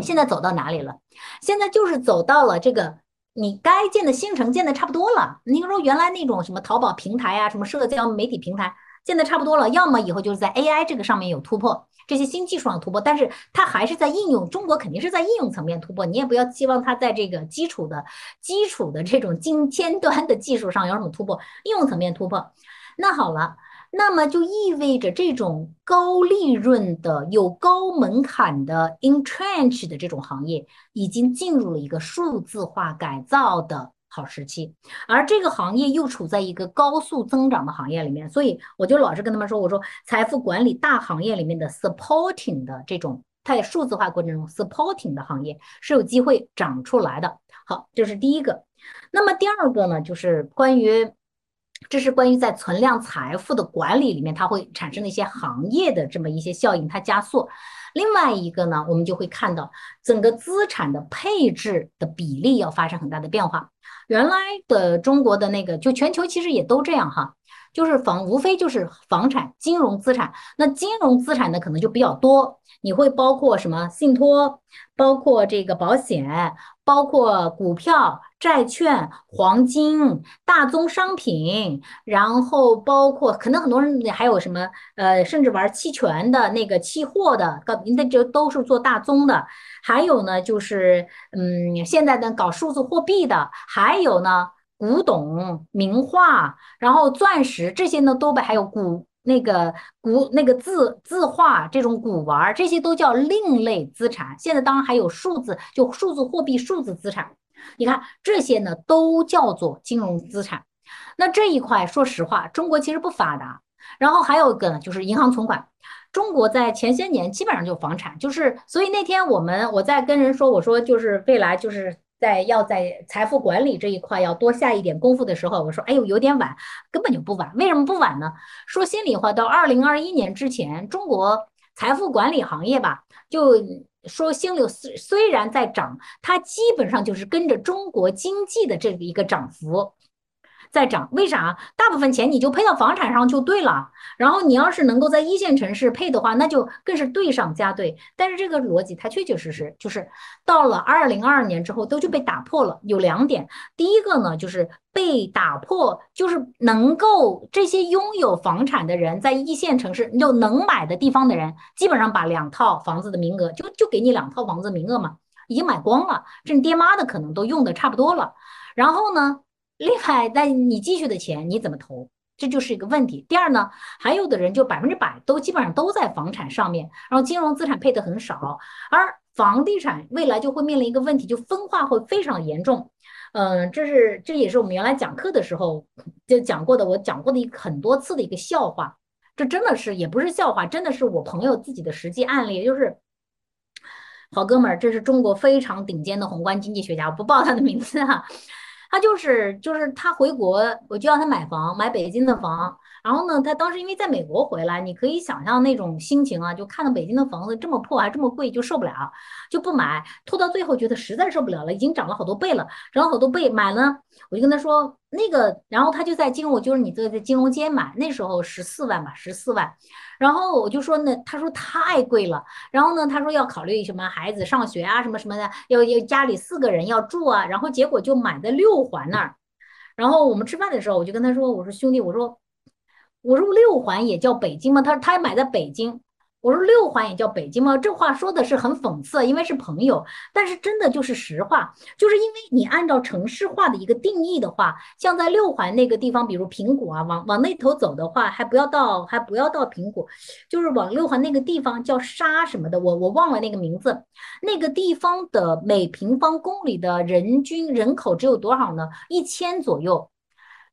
现在走到哪里了？现在就是走到了这个，你该建的新城建的差不多了。你说原来那种什么淘宝平台啊，什么社交媒体平台现在差不多了，要么以后就是在 AI 这个上面有突破。这些新技术上突破，但是它还是在应用。中国肯定是在应用层面突破，你也不要期望它在这个基础的基础的这种尖尖端的技术上有什么突破。应用层面突破，那好了，那么就意味着这种高利润的、有高门槛的 entrench 的这种行业，已经进入了一个数字化改造的。好时期，而这个行业又处在一个高速增长的行业里面，所以我就老是跟他们说，我说财富管理大行业里面的 supporting 的这种在数字化过程中 supporting 的行业是有机会长出来的。好，这是第一个。那么第二个呢，就是关于，这是关于在存量财富的管理里面，它会产生的一些行业的这么一些效应，它加速。另外一个呢，我们就会看到整个资产的配置的比例要发生很大的变化。原来的中国的那个，就全球其实也都这样哈，就是房无非就是房产、金融资产。那金融资产呢，可能就比较多，你会包括什么信托，包括这个保险，包括股票。债券、黄金、大宗商品，然后包括可能很多人还有什么呃，甚至玩期权的那个期货的，那就都是做大宗的。还有呢，就是嗯，现在呢搞数字货币的，还有呢古董、名画，然后钻石这些呢都被还有古那个古那个字字画这种古玩，这些都叫另类资产。现在当然还有数字，就数字货币、数字资产。你看这些呢，都叫做金融资产。那这一块，说实话，中国其实不发达。然后还有一个呢，就是银行存款。中国在前些年基本上就房产，就是所以那天我们我在跟人说，我说就是未来就是在要在财富管理这一块要多下一点功夫的时候，我说哎呦有点晚，根本就不晚。为什么不晚呢？说心里话，到二零二一年之前，中国财富管理行业吧，就说兴柳虽虽然在涨，它基本上就是跟着中国经济的这个一个涨幅。在涨，为啥？大部分钱你就配到房产上就对了。然后你要是能够在一线城市配的话，那就更是对上加对。但是这个逻辑它确确实实就是到了二零二二年之后都就被打破了。有两点，第一个呢就是被打破，就是能够这些拥有房产的人在一线城市就能买的地方的人，基本上把两套房子的名额就就给你两套房子名额嘛，已经买光了，这爹妈的可能都用的差不多了。然后呢？另外，那你积蓄的钱你怎么投？这就是一个问题。第二呢，还有的人就百分之百都基本上都在房产上面，然后金融资产配的很少，而房地产未来就会面临一个问题，就分化会非常严重。嗯，这是这也是我们原来讲课的时候就讲过的，我讲过的一很多次的一个笑话。这真的是也不是笑话，真的是我朋友自己的实际案例，就是好哥们儿，这是中国非常顶尖的宏观经济学家，我不报他的名字哈。他就是就是他回国，我就让他买房，买北京的房。然后呢，他当时因为在美国回来，你可以想象那种心情啊，就看到北京的房子这么破还这么贵，就受不了，就不买。拖到最后觉得实在受不了了，已经涨了好多倍了，涨了好多倍，买了。我就跟他说那个，然后他就在金融，就是你在在金融街买，那时候十四万吧，十四万。然后我就说呢，他说太贵了。然后呢，他说要考虑什么孩子上学啊，什么什么的，要要家里四个人要住啊。然后结果就买在六环那儿。然后我们吃饭的时候，我就跟他说，我说兄弟，我说我说六环也叫北京吗？他说他买在北京。我说六环也叫北京吗？这话说的是很讽刺，因为是朋友，但是真的就是实话，就是因为你按照城市化的一个定义的话，像在六环那个地方，比如平谷啊，往往那头走的话，还不要到，还不要到平谷，就是往六环那个地方叫沙什么的，我我忘了那个名字，那个地方的每平方公里的人均人口只有多少呢？一千左右。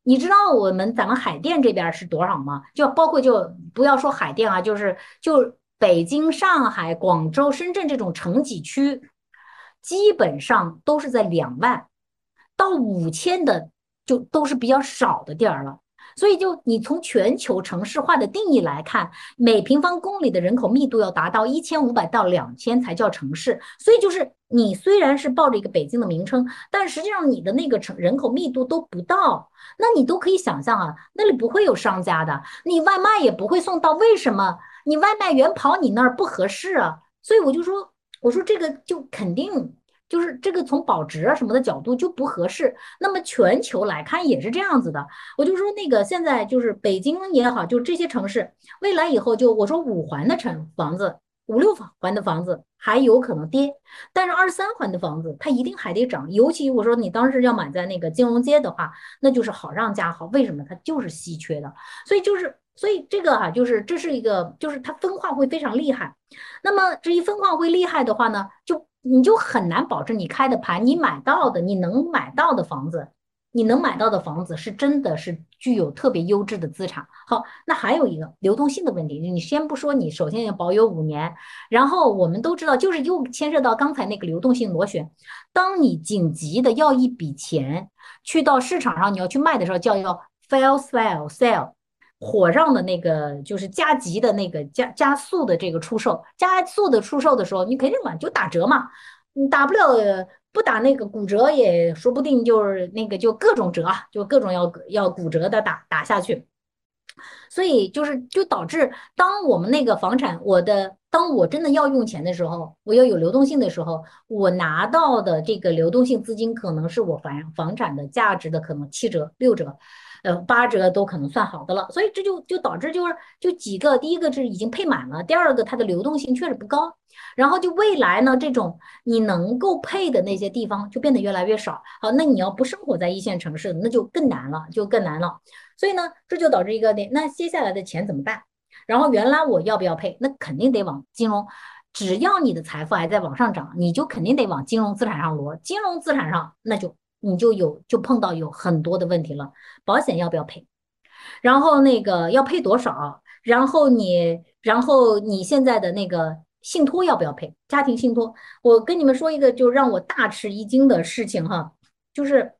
你知道我们咱们海淀这边是多少吗？就包括就不要说海淀啊，就是就。北京、上海、广州、深圳这种城几区，基本上都是在两万到五千的，就都是比较少的地儿了。所以，就你从全球城市化的定义来看，每平方公里的人口密度要达到一千五百到两千才叫城市。所以，就是你虽然是抱着一个北京的名称，但实际上你的那个城人口密度都不到，那你都可以想象啊，那里不会有商家的，你外卖也不会送到。为什么？你外卖员跑你那儿不合适啊，所以我就说，我说这个就肯定就是这个从保值啊什么的角度就不合适。那么全球来看也是这样子的，我就说那个现在就是北京也好，就这些城市，未来以后就我说五环的城房子，五六环的房子还有可能跌，但是二三环的房子它一定还得涨。尤其我说你当时要买在那个金融街的话，那就是好上加好。为什么？它就是稀缺的，所以就是。所以这个哈，就是这是一个，就是它分化会非常厉害。那么这一分化会厉害的话呢，就你就很难保证你开的盘，你买到的，你能买到的房子，你能买到的房子是真的是具有特别优质的资产。好，那还有一个流动性的问题，你先不说，你首先要保有五年，然后我们都知道，就是又牵涉到刚才那个流动性螺旋。当你紧急的要一笔钱去到市场上，你要去卖的时候，叫要 fail sell sell。火上的那个就是加急的那个加加速的这个出售，加速的出售的时候，你肯定嘛就打折嘛，你打不了不打那个骨折也说不定就是那个就各种折，就各种要要骨折的打打下去，所以就是就导致当我们那个房产，我的当我真的要用钱的时候，我要有流动性的时候，我拿到的这个流动性资金可能是我房房产的价值的可能七折六折。呃，八折都可能算好的了，所以这就就导致就是就几个，第一个是已经配满了，第二个它的流动性确实不高，然后就未来呢，这种你能够配的那些地方就变得越来越少。好，那你要不生活在一线城市，那就更难了，就更难了。所以呢，这就导致一个点，那接下来的钱怎么办？然后原来我要不要配？那肯定得往金融，只要你的财富还在往上涨，你就肯定得往金融资产上挪。金融资产上那就。你就有就碰到有很多的问题了，保险要不要赔？然后那个要赔多少？然后你，然后你现在的那个信托要不要配？家庭信托，我跟你们说一个就让我大吃一惊的事情哈，就是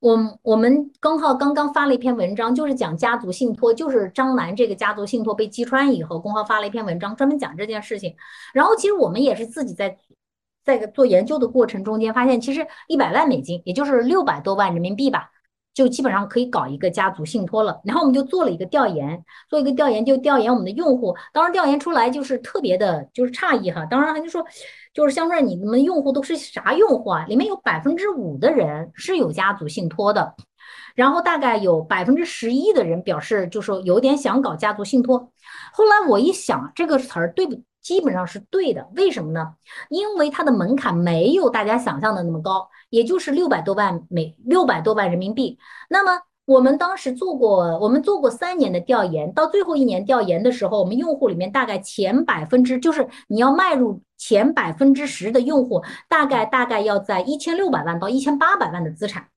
我我们刚好刚刚发了一篇文章，就是讲家族信托，就是张楠这个家族信托被击穿以后，公号发了一篇文章，专门讲这件事情。然后其实我们也是自己在在做研究的过程中间发现，其实一百万美金，也就是六百多万人民币吧。就基本上可以搞一个家族信托了，然后我们就做了一个调研，做一个调研就调研我们的用户，当时调研出来就是特别的，就是诧异哈。当然他就说，就是香帅，你们用户都是啥用户啊？里面有百分之五的人是有家族信托的，然后大概有百分之十一的人表示就说有点想搞家族信托。后来我一想，这个词儿对不？基本上是对的，为什么呢？因为它的门槛没有大家想象的那么高，也就是六百多万美六百多万人民币。那么我们当时做过，我们做过三年的调研，到最后一年调研的时候，我们用户里面大概前百分之，就是你要迈入前百分之十的用户，大概大概要在一千六百万到一千八百万的资产。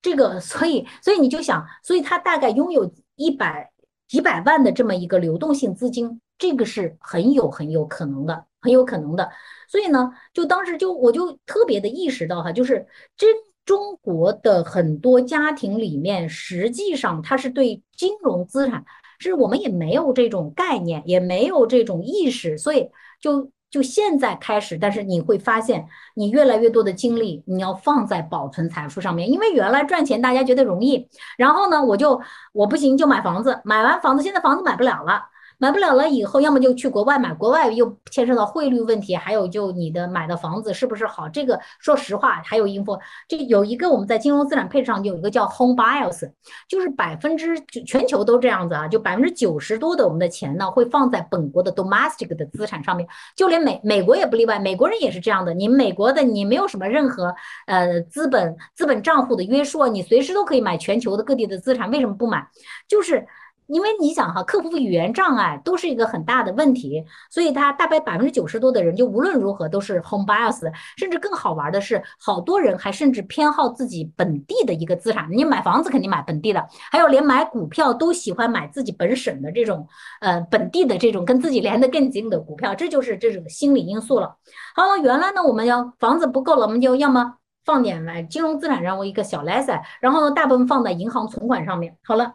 这个，所以所以你就想，所以他大概拥有一百几百万的这么一个流动性资金。这个是很有很有可能的，很有可能的。所以呢，就当时就我就特别的意识到哈，就是真中国的很多家庭里面，实际上他是对金融资产，是我们也没有这种概念，也没有这种意识。所以就就现在开始，但是你会发现，你越来越多的精力你要放在保存财富上面，因为原来赚钱大家觉得容易，然后呢，我就我不行就买房子，买完房子现在房子买不了了。买不了了以后，要么就去国外买，国外又牵涉到汇率问题，还有就你的买的房子是不是好？这个说实话，还有 info，这有一个我们在金融资产配置上有一个叫 home bias，就是百分之全球都这样子啊，就百分之九十多的我们的钱呢会放在本国的 domestic 的资产上面，就连美美国也不例外，美国人也是这样的。你美国的你没有什么任何呃资本资本账户的约束，你随时都可以买全球的各地的资产，为什么不买？就是。因为你想哈，克服语言障碍都是一个很大的问题，所以他大概百分之九十多的人就无论如何都是 home bias，甚至更好玩的是，好多人还甚至偏好自己本地的一个资产。你买房子肯定买本地的，还有连买股票都喜欢买自己本省的这种，呃，本地的这种跟自己连得更近的股票，这就是这种心理因素了。好了，原来呢我们要房子不够了，我们就要么放点来金融资产上为一个小 lesson，然后呢大部分放在银行存款上面。好了。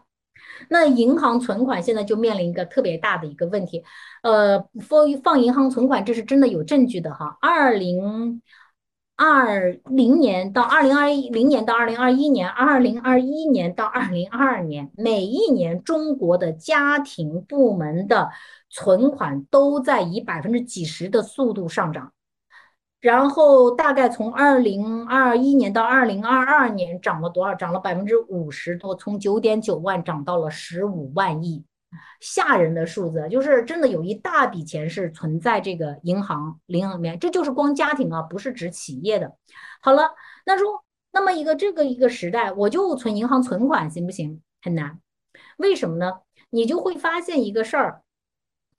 那银行存款现在就面临一个特别大的一个问题，呃，放放银行存款，这是真的有证据的哈。二零二零年到二零二零年到二零二一年，二零二一年到二零二二年，每一年中国的家庭部门的存款都在以百分之几十的速度上涨。然后大概从二零二一年到二零二二年涨了多少？涨了百分之五十多，从九点九万涨到了十五万亿，吓人的数字，就是真的有一大笔钱是存在这个银行银行里面，这就是光家庭啊，不是指企业的。好了，那说那么一个这个一个时代，我就存银行存款行不行？很难，为什么呢？你就会发现一个事儿。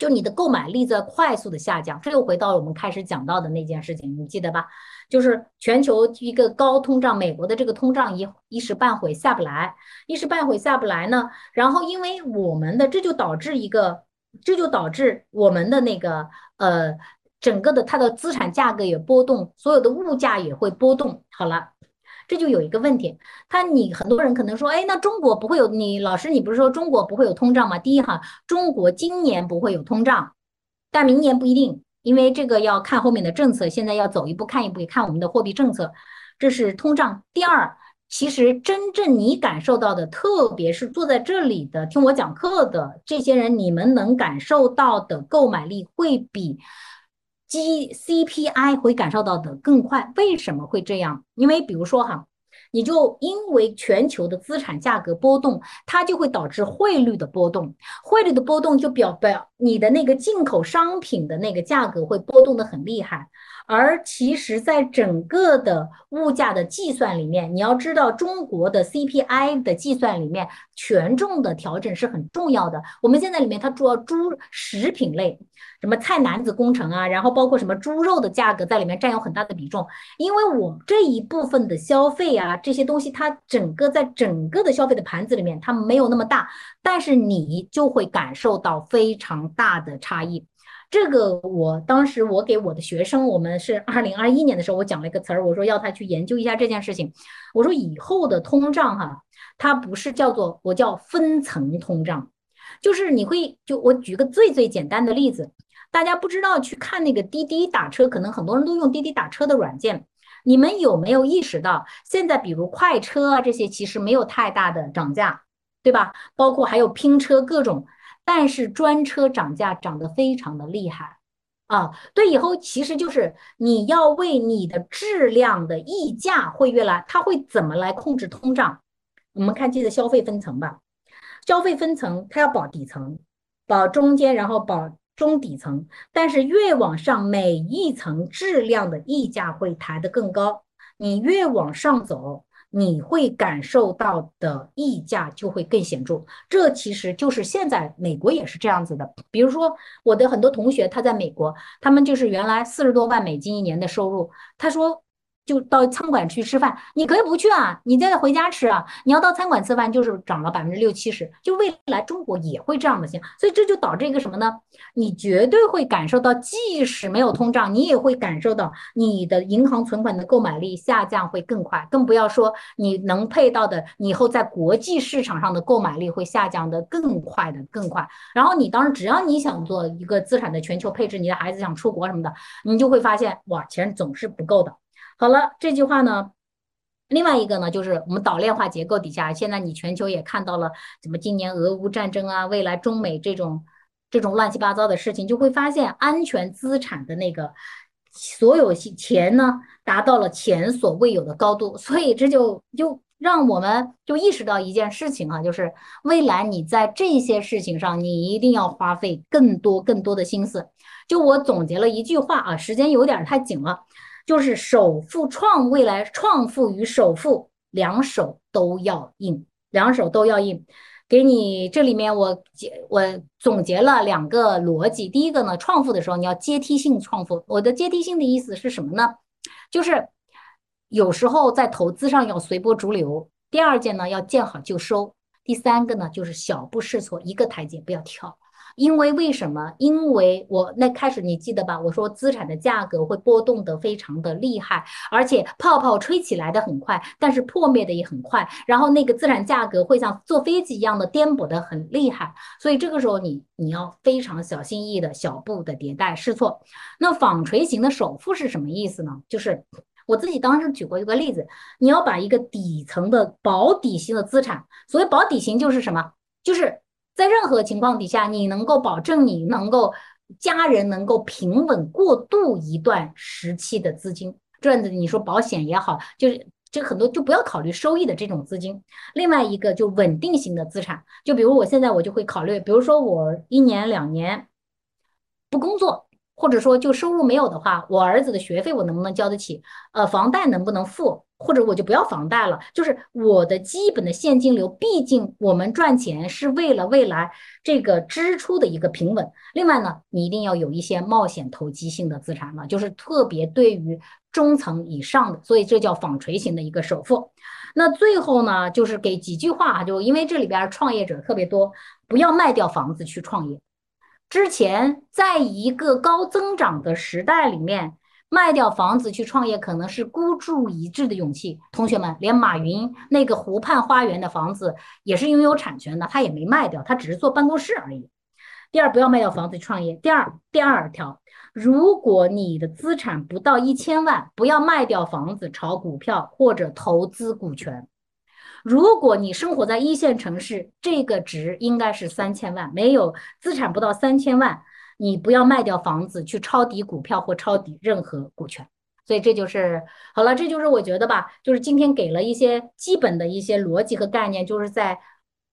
就你的购买力在快速的下降，这又回到了我们开始讲到的那件事情，你记得吧？就是全球一个高通胀，美国的这个通胀一一时半会下不来，一时半会下不来呢。然后因为我们的这就导致一个，这就导致我们的那个呃整个的它的资产价格也波动，所有的物价也会波动。好了。这就有一个问题，他你很多人可能说，哎，那中国不会有你老师，你不是说中国不会有通胀吗？第一哈，中国今年不会有通胀，但明年不一定，因为这个要看后面的政策，现在要走一步看一步，看我们的货币政策，这是通胀。第二，其实真正你感受到的，特别是坐在这里的听我讲课的这些人，你们能感受到的购买力会比。G CPI 会感受到的更快，为什么会这样？因为比如说哈，你就因为全球的资产价格波动，它就会导致汇率的波动，汇率的波动就表表你的那个进口商品的那个价格会波动的很厉害，而其实，在整个的物价的计算里面，你要知道，中国的 CPI 的计算里面，权重的调整是很重要的。我们现在里面它主要猪食品类，什么菜篮子工程啊，然后包括什么猪肉的价格在里面占有很大的比重。因为我这一部分的消费啊，这些东西它整个在整个的消费的盘子里面，它没有那么大，但是你就会感受到非常大的差异。这个我当时我给我的学生，我们是二零二一年的时候，我讲了一个词儿，我说要他去研究一下这件事情。我说以后的通胀哈，它不是叫做我叫分层通胀，就是你会就我举个最最简单的例子，大家不知道去看那个滴滴打车，可能很多人都用滴滴打车的软件，你们有没有意识到现在比如快车啊这些其实没有太大的涨价，对吧？包括还有拼车各种。但是专车涨价涨得非常的厉害啊！对，以后其实就是你要为你的质量的溢价会越来，它会怎么来控制通胀？我们看这个消费分层吧，消费分层它要保底层，保中间，然后保中底层。但是越往上，每一层质量的溢价会抬得更高。你越往上走。你会感受到的溢价就会更显著，这其实就是现在美国也是这样子的。比如说，我的很多同学他在美国，他们就是原来四十多万美金一年的收入，他说。就到餐馆去吃饭，你可以不去啊，你再回家吃啊。你要到餐馆吃饭，就是涨了百分之六七十。就未来中国也会这样的行，所以这就导致一个什么呢？你绝对会感受到，即使没有通胀，你也会感受到你的银行存款的购买力下降会更快，更不要说你能配到的以后在国际市场上的购买力会下降的更快的更快。然后你当时只要你想做一个资产的全球配置，你的孩子想出国什么的，你就会发现哇，钱总是不够的。好了，这句话呢，另外一个呢，就是我们岛链化结构底下，现在你全球也看到了，怎么今年俄乌战争啊，未来中美这种这种乱七八糟的事情，就会发现安全资产的那个所有钱呢，达到了前所未有的高度，所以这就就让我们就意识到一件事情啊，就是未来你在这些事情上，你一定要花费更多更多的心思。就我总结了一句话啊，时间有点太紧了。就是首富创未来创富与首富两手都要硬，两手都要硬。给你这里面我结我总结了两个逻辑。第一个呢，创富的时候你要阶梯性创富。我的阶梯性的意思是什么呢？就是有时候在投资上要随波逐流。第二件呢，要见好就收。第三个呢，就是小步试错，一个台阶不要跳。因为为什么？因为我那开始你记得吧？我说资产的价格会波动得非常的厉害，而且泡泡吹起来的很快，但是破灭的也很快。然后那个资产价格会像坐飞机一样的颠簸的很厉害，所以这个时候你你要非常小心翼翼的小步的迭代试错。那纺锤型的首付是什么意思呢？就是我自己当时举过一个例子，你要把一个底层的保底型的资产，所谓保底型就是什么？就是。在任何情况底下，你能够保证你能够家人能够平稳过渡一段时期的资金，这样子你说保险也好，就是这很多就不要考虑收益的这种资金。另外一个就稳定型的资产，就比如我现在我就会考虑，比如说我一年两年不工作。或者说，就收入没有的话，我儿子的学费我能不能交得起？呃，房贷能不能付？或者我就不要房贷了，就是我的基本的现金流。毕竟我们赚钱是为了未来这个支出的一个平稳。另外呢，你一定要有一些冒险投机性的资产了，就是特别对于中层以上的，所以这叫纺锤型的一个首付。那最后呢，就是给几句话啊，就因为这里边创业者特别多，不要卖掉房子去创业。之前在一个高增长的时代里面，卖掉房子去创业可能是孤注一掷的勇气。同学们，连马云那个湖畔花园的房子也是拥有产权的，他也没卖掉，他只是做办公室而已。第二，不要卖掉房子创业。第二，第二条，如果你的资产不到一千万，不要卖掉房子炒股票或者投资股权。如果你生活在一线城市，这个值应该是三千万。没有资产不到三千万，你不要卖掉房子去抄底股票或抄底任何股权。所以这就是好了，这就是我觉得吧，就是今天给了一些基本的一些逻辑和概念，就是在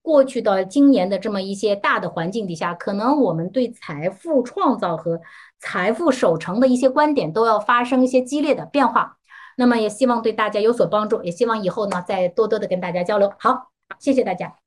过去到今年的这么一些大的环境底下，可能我们对财富创造和财富守成的一些观点都要发生一些激烈的变化。那么也希望对大家有所帮助，也希望以后呢再多多的跟大家交流。好，谢谢大家。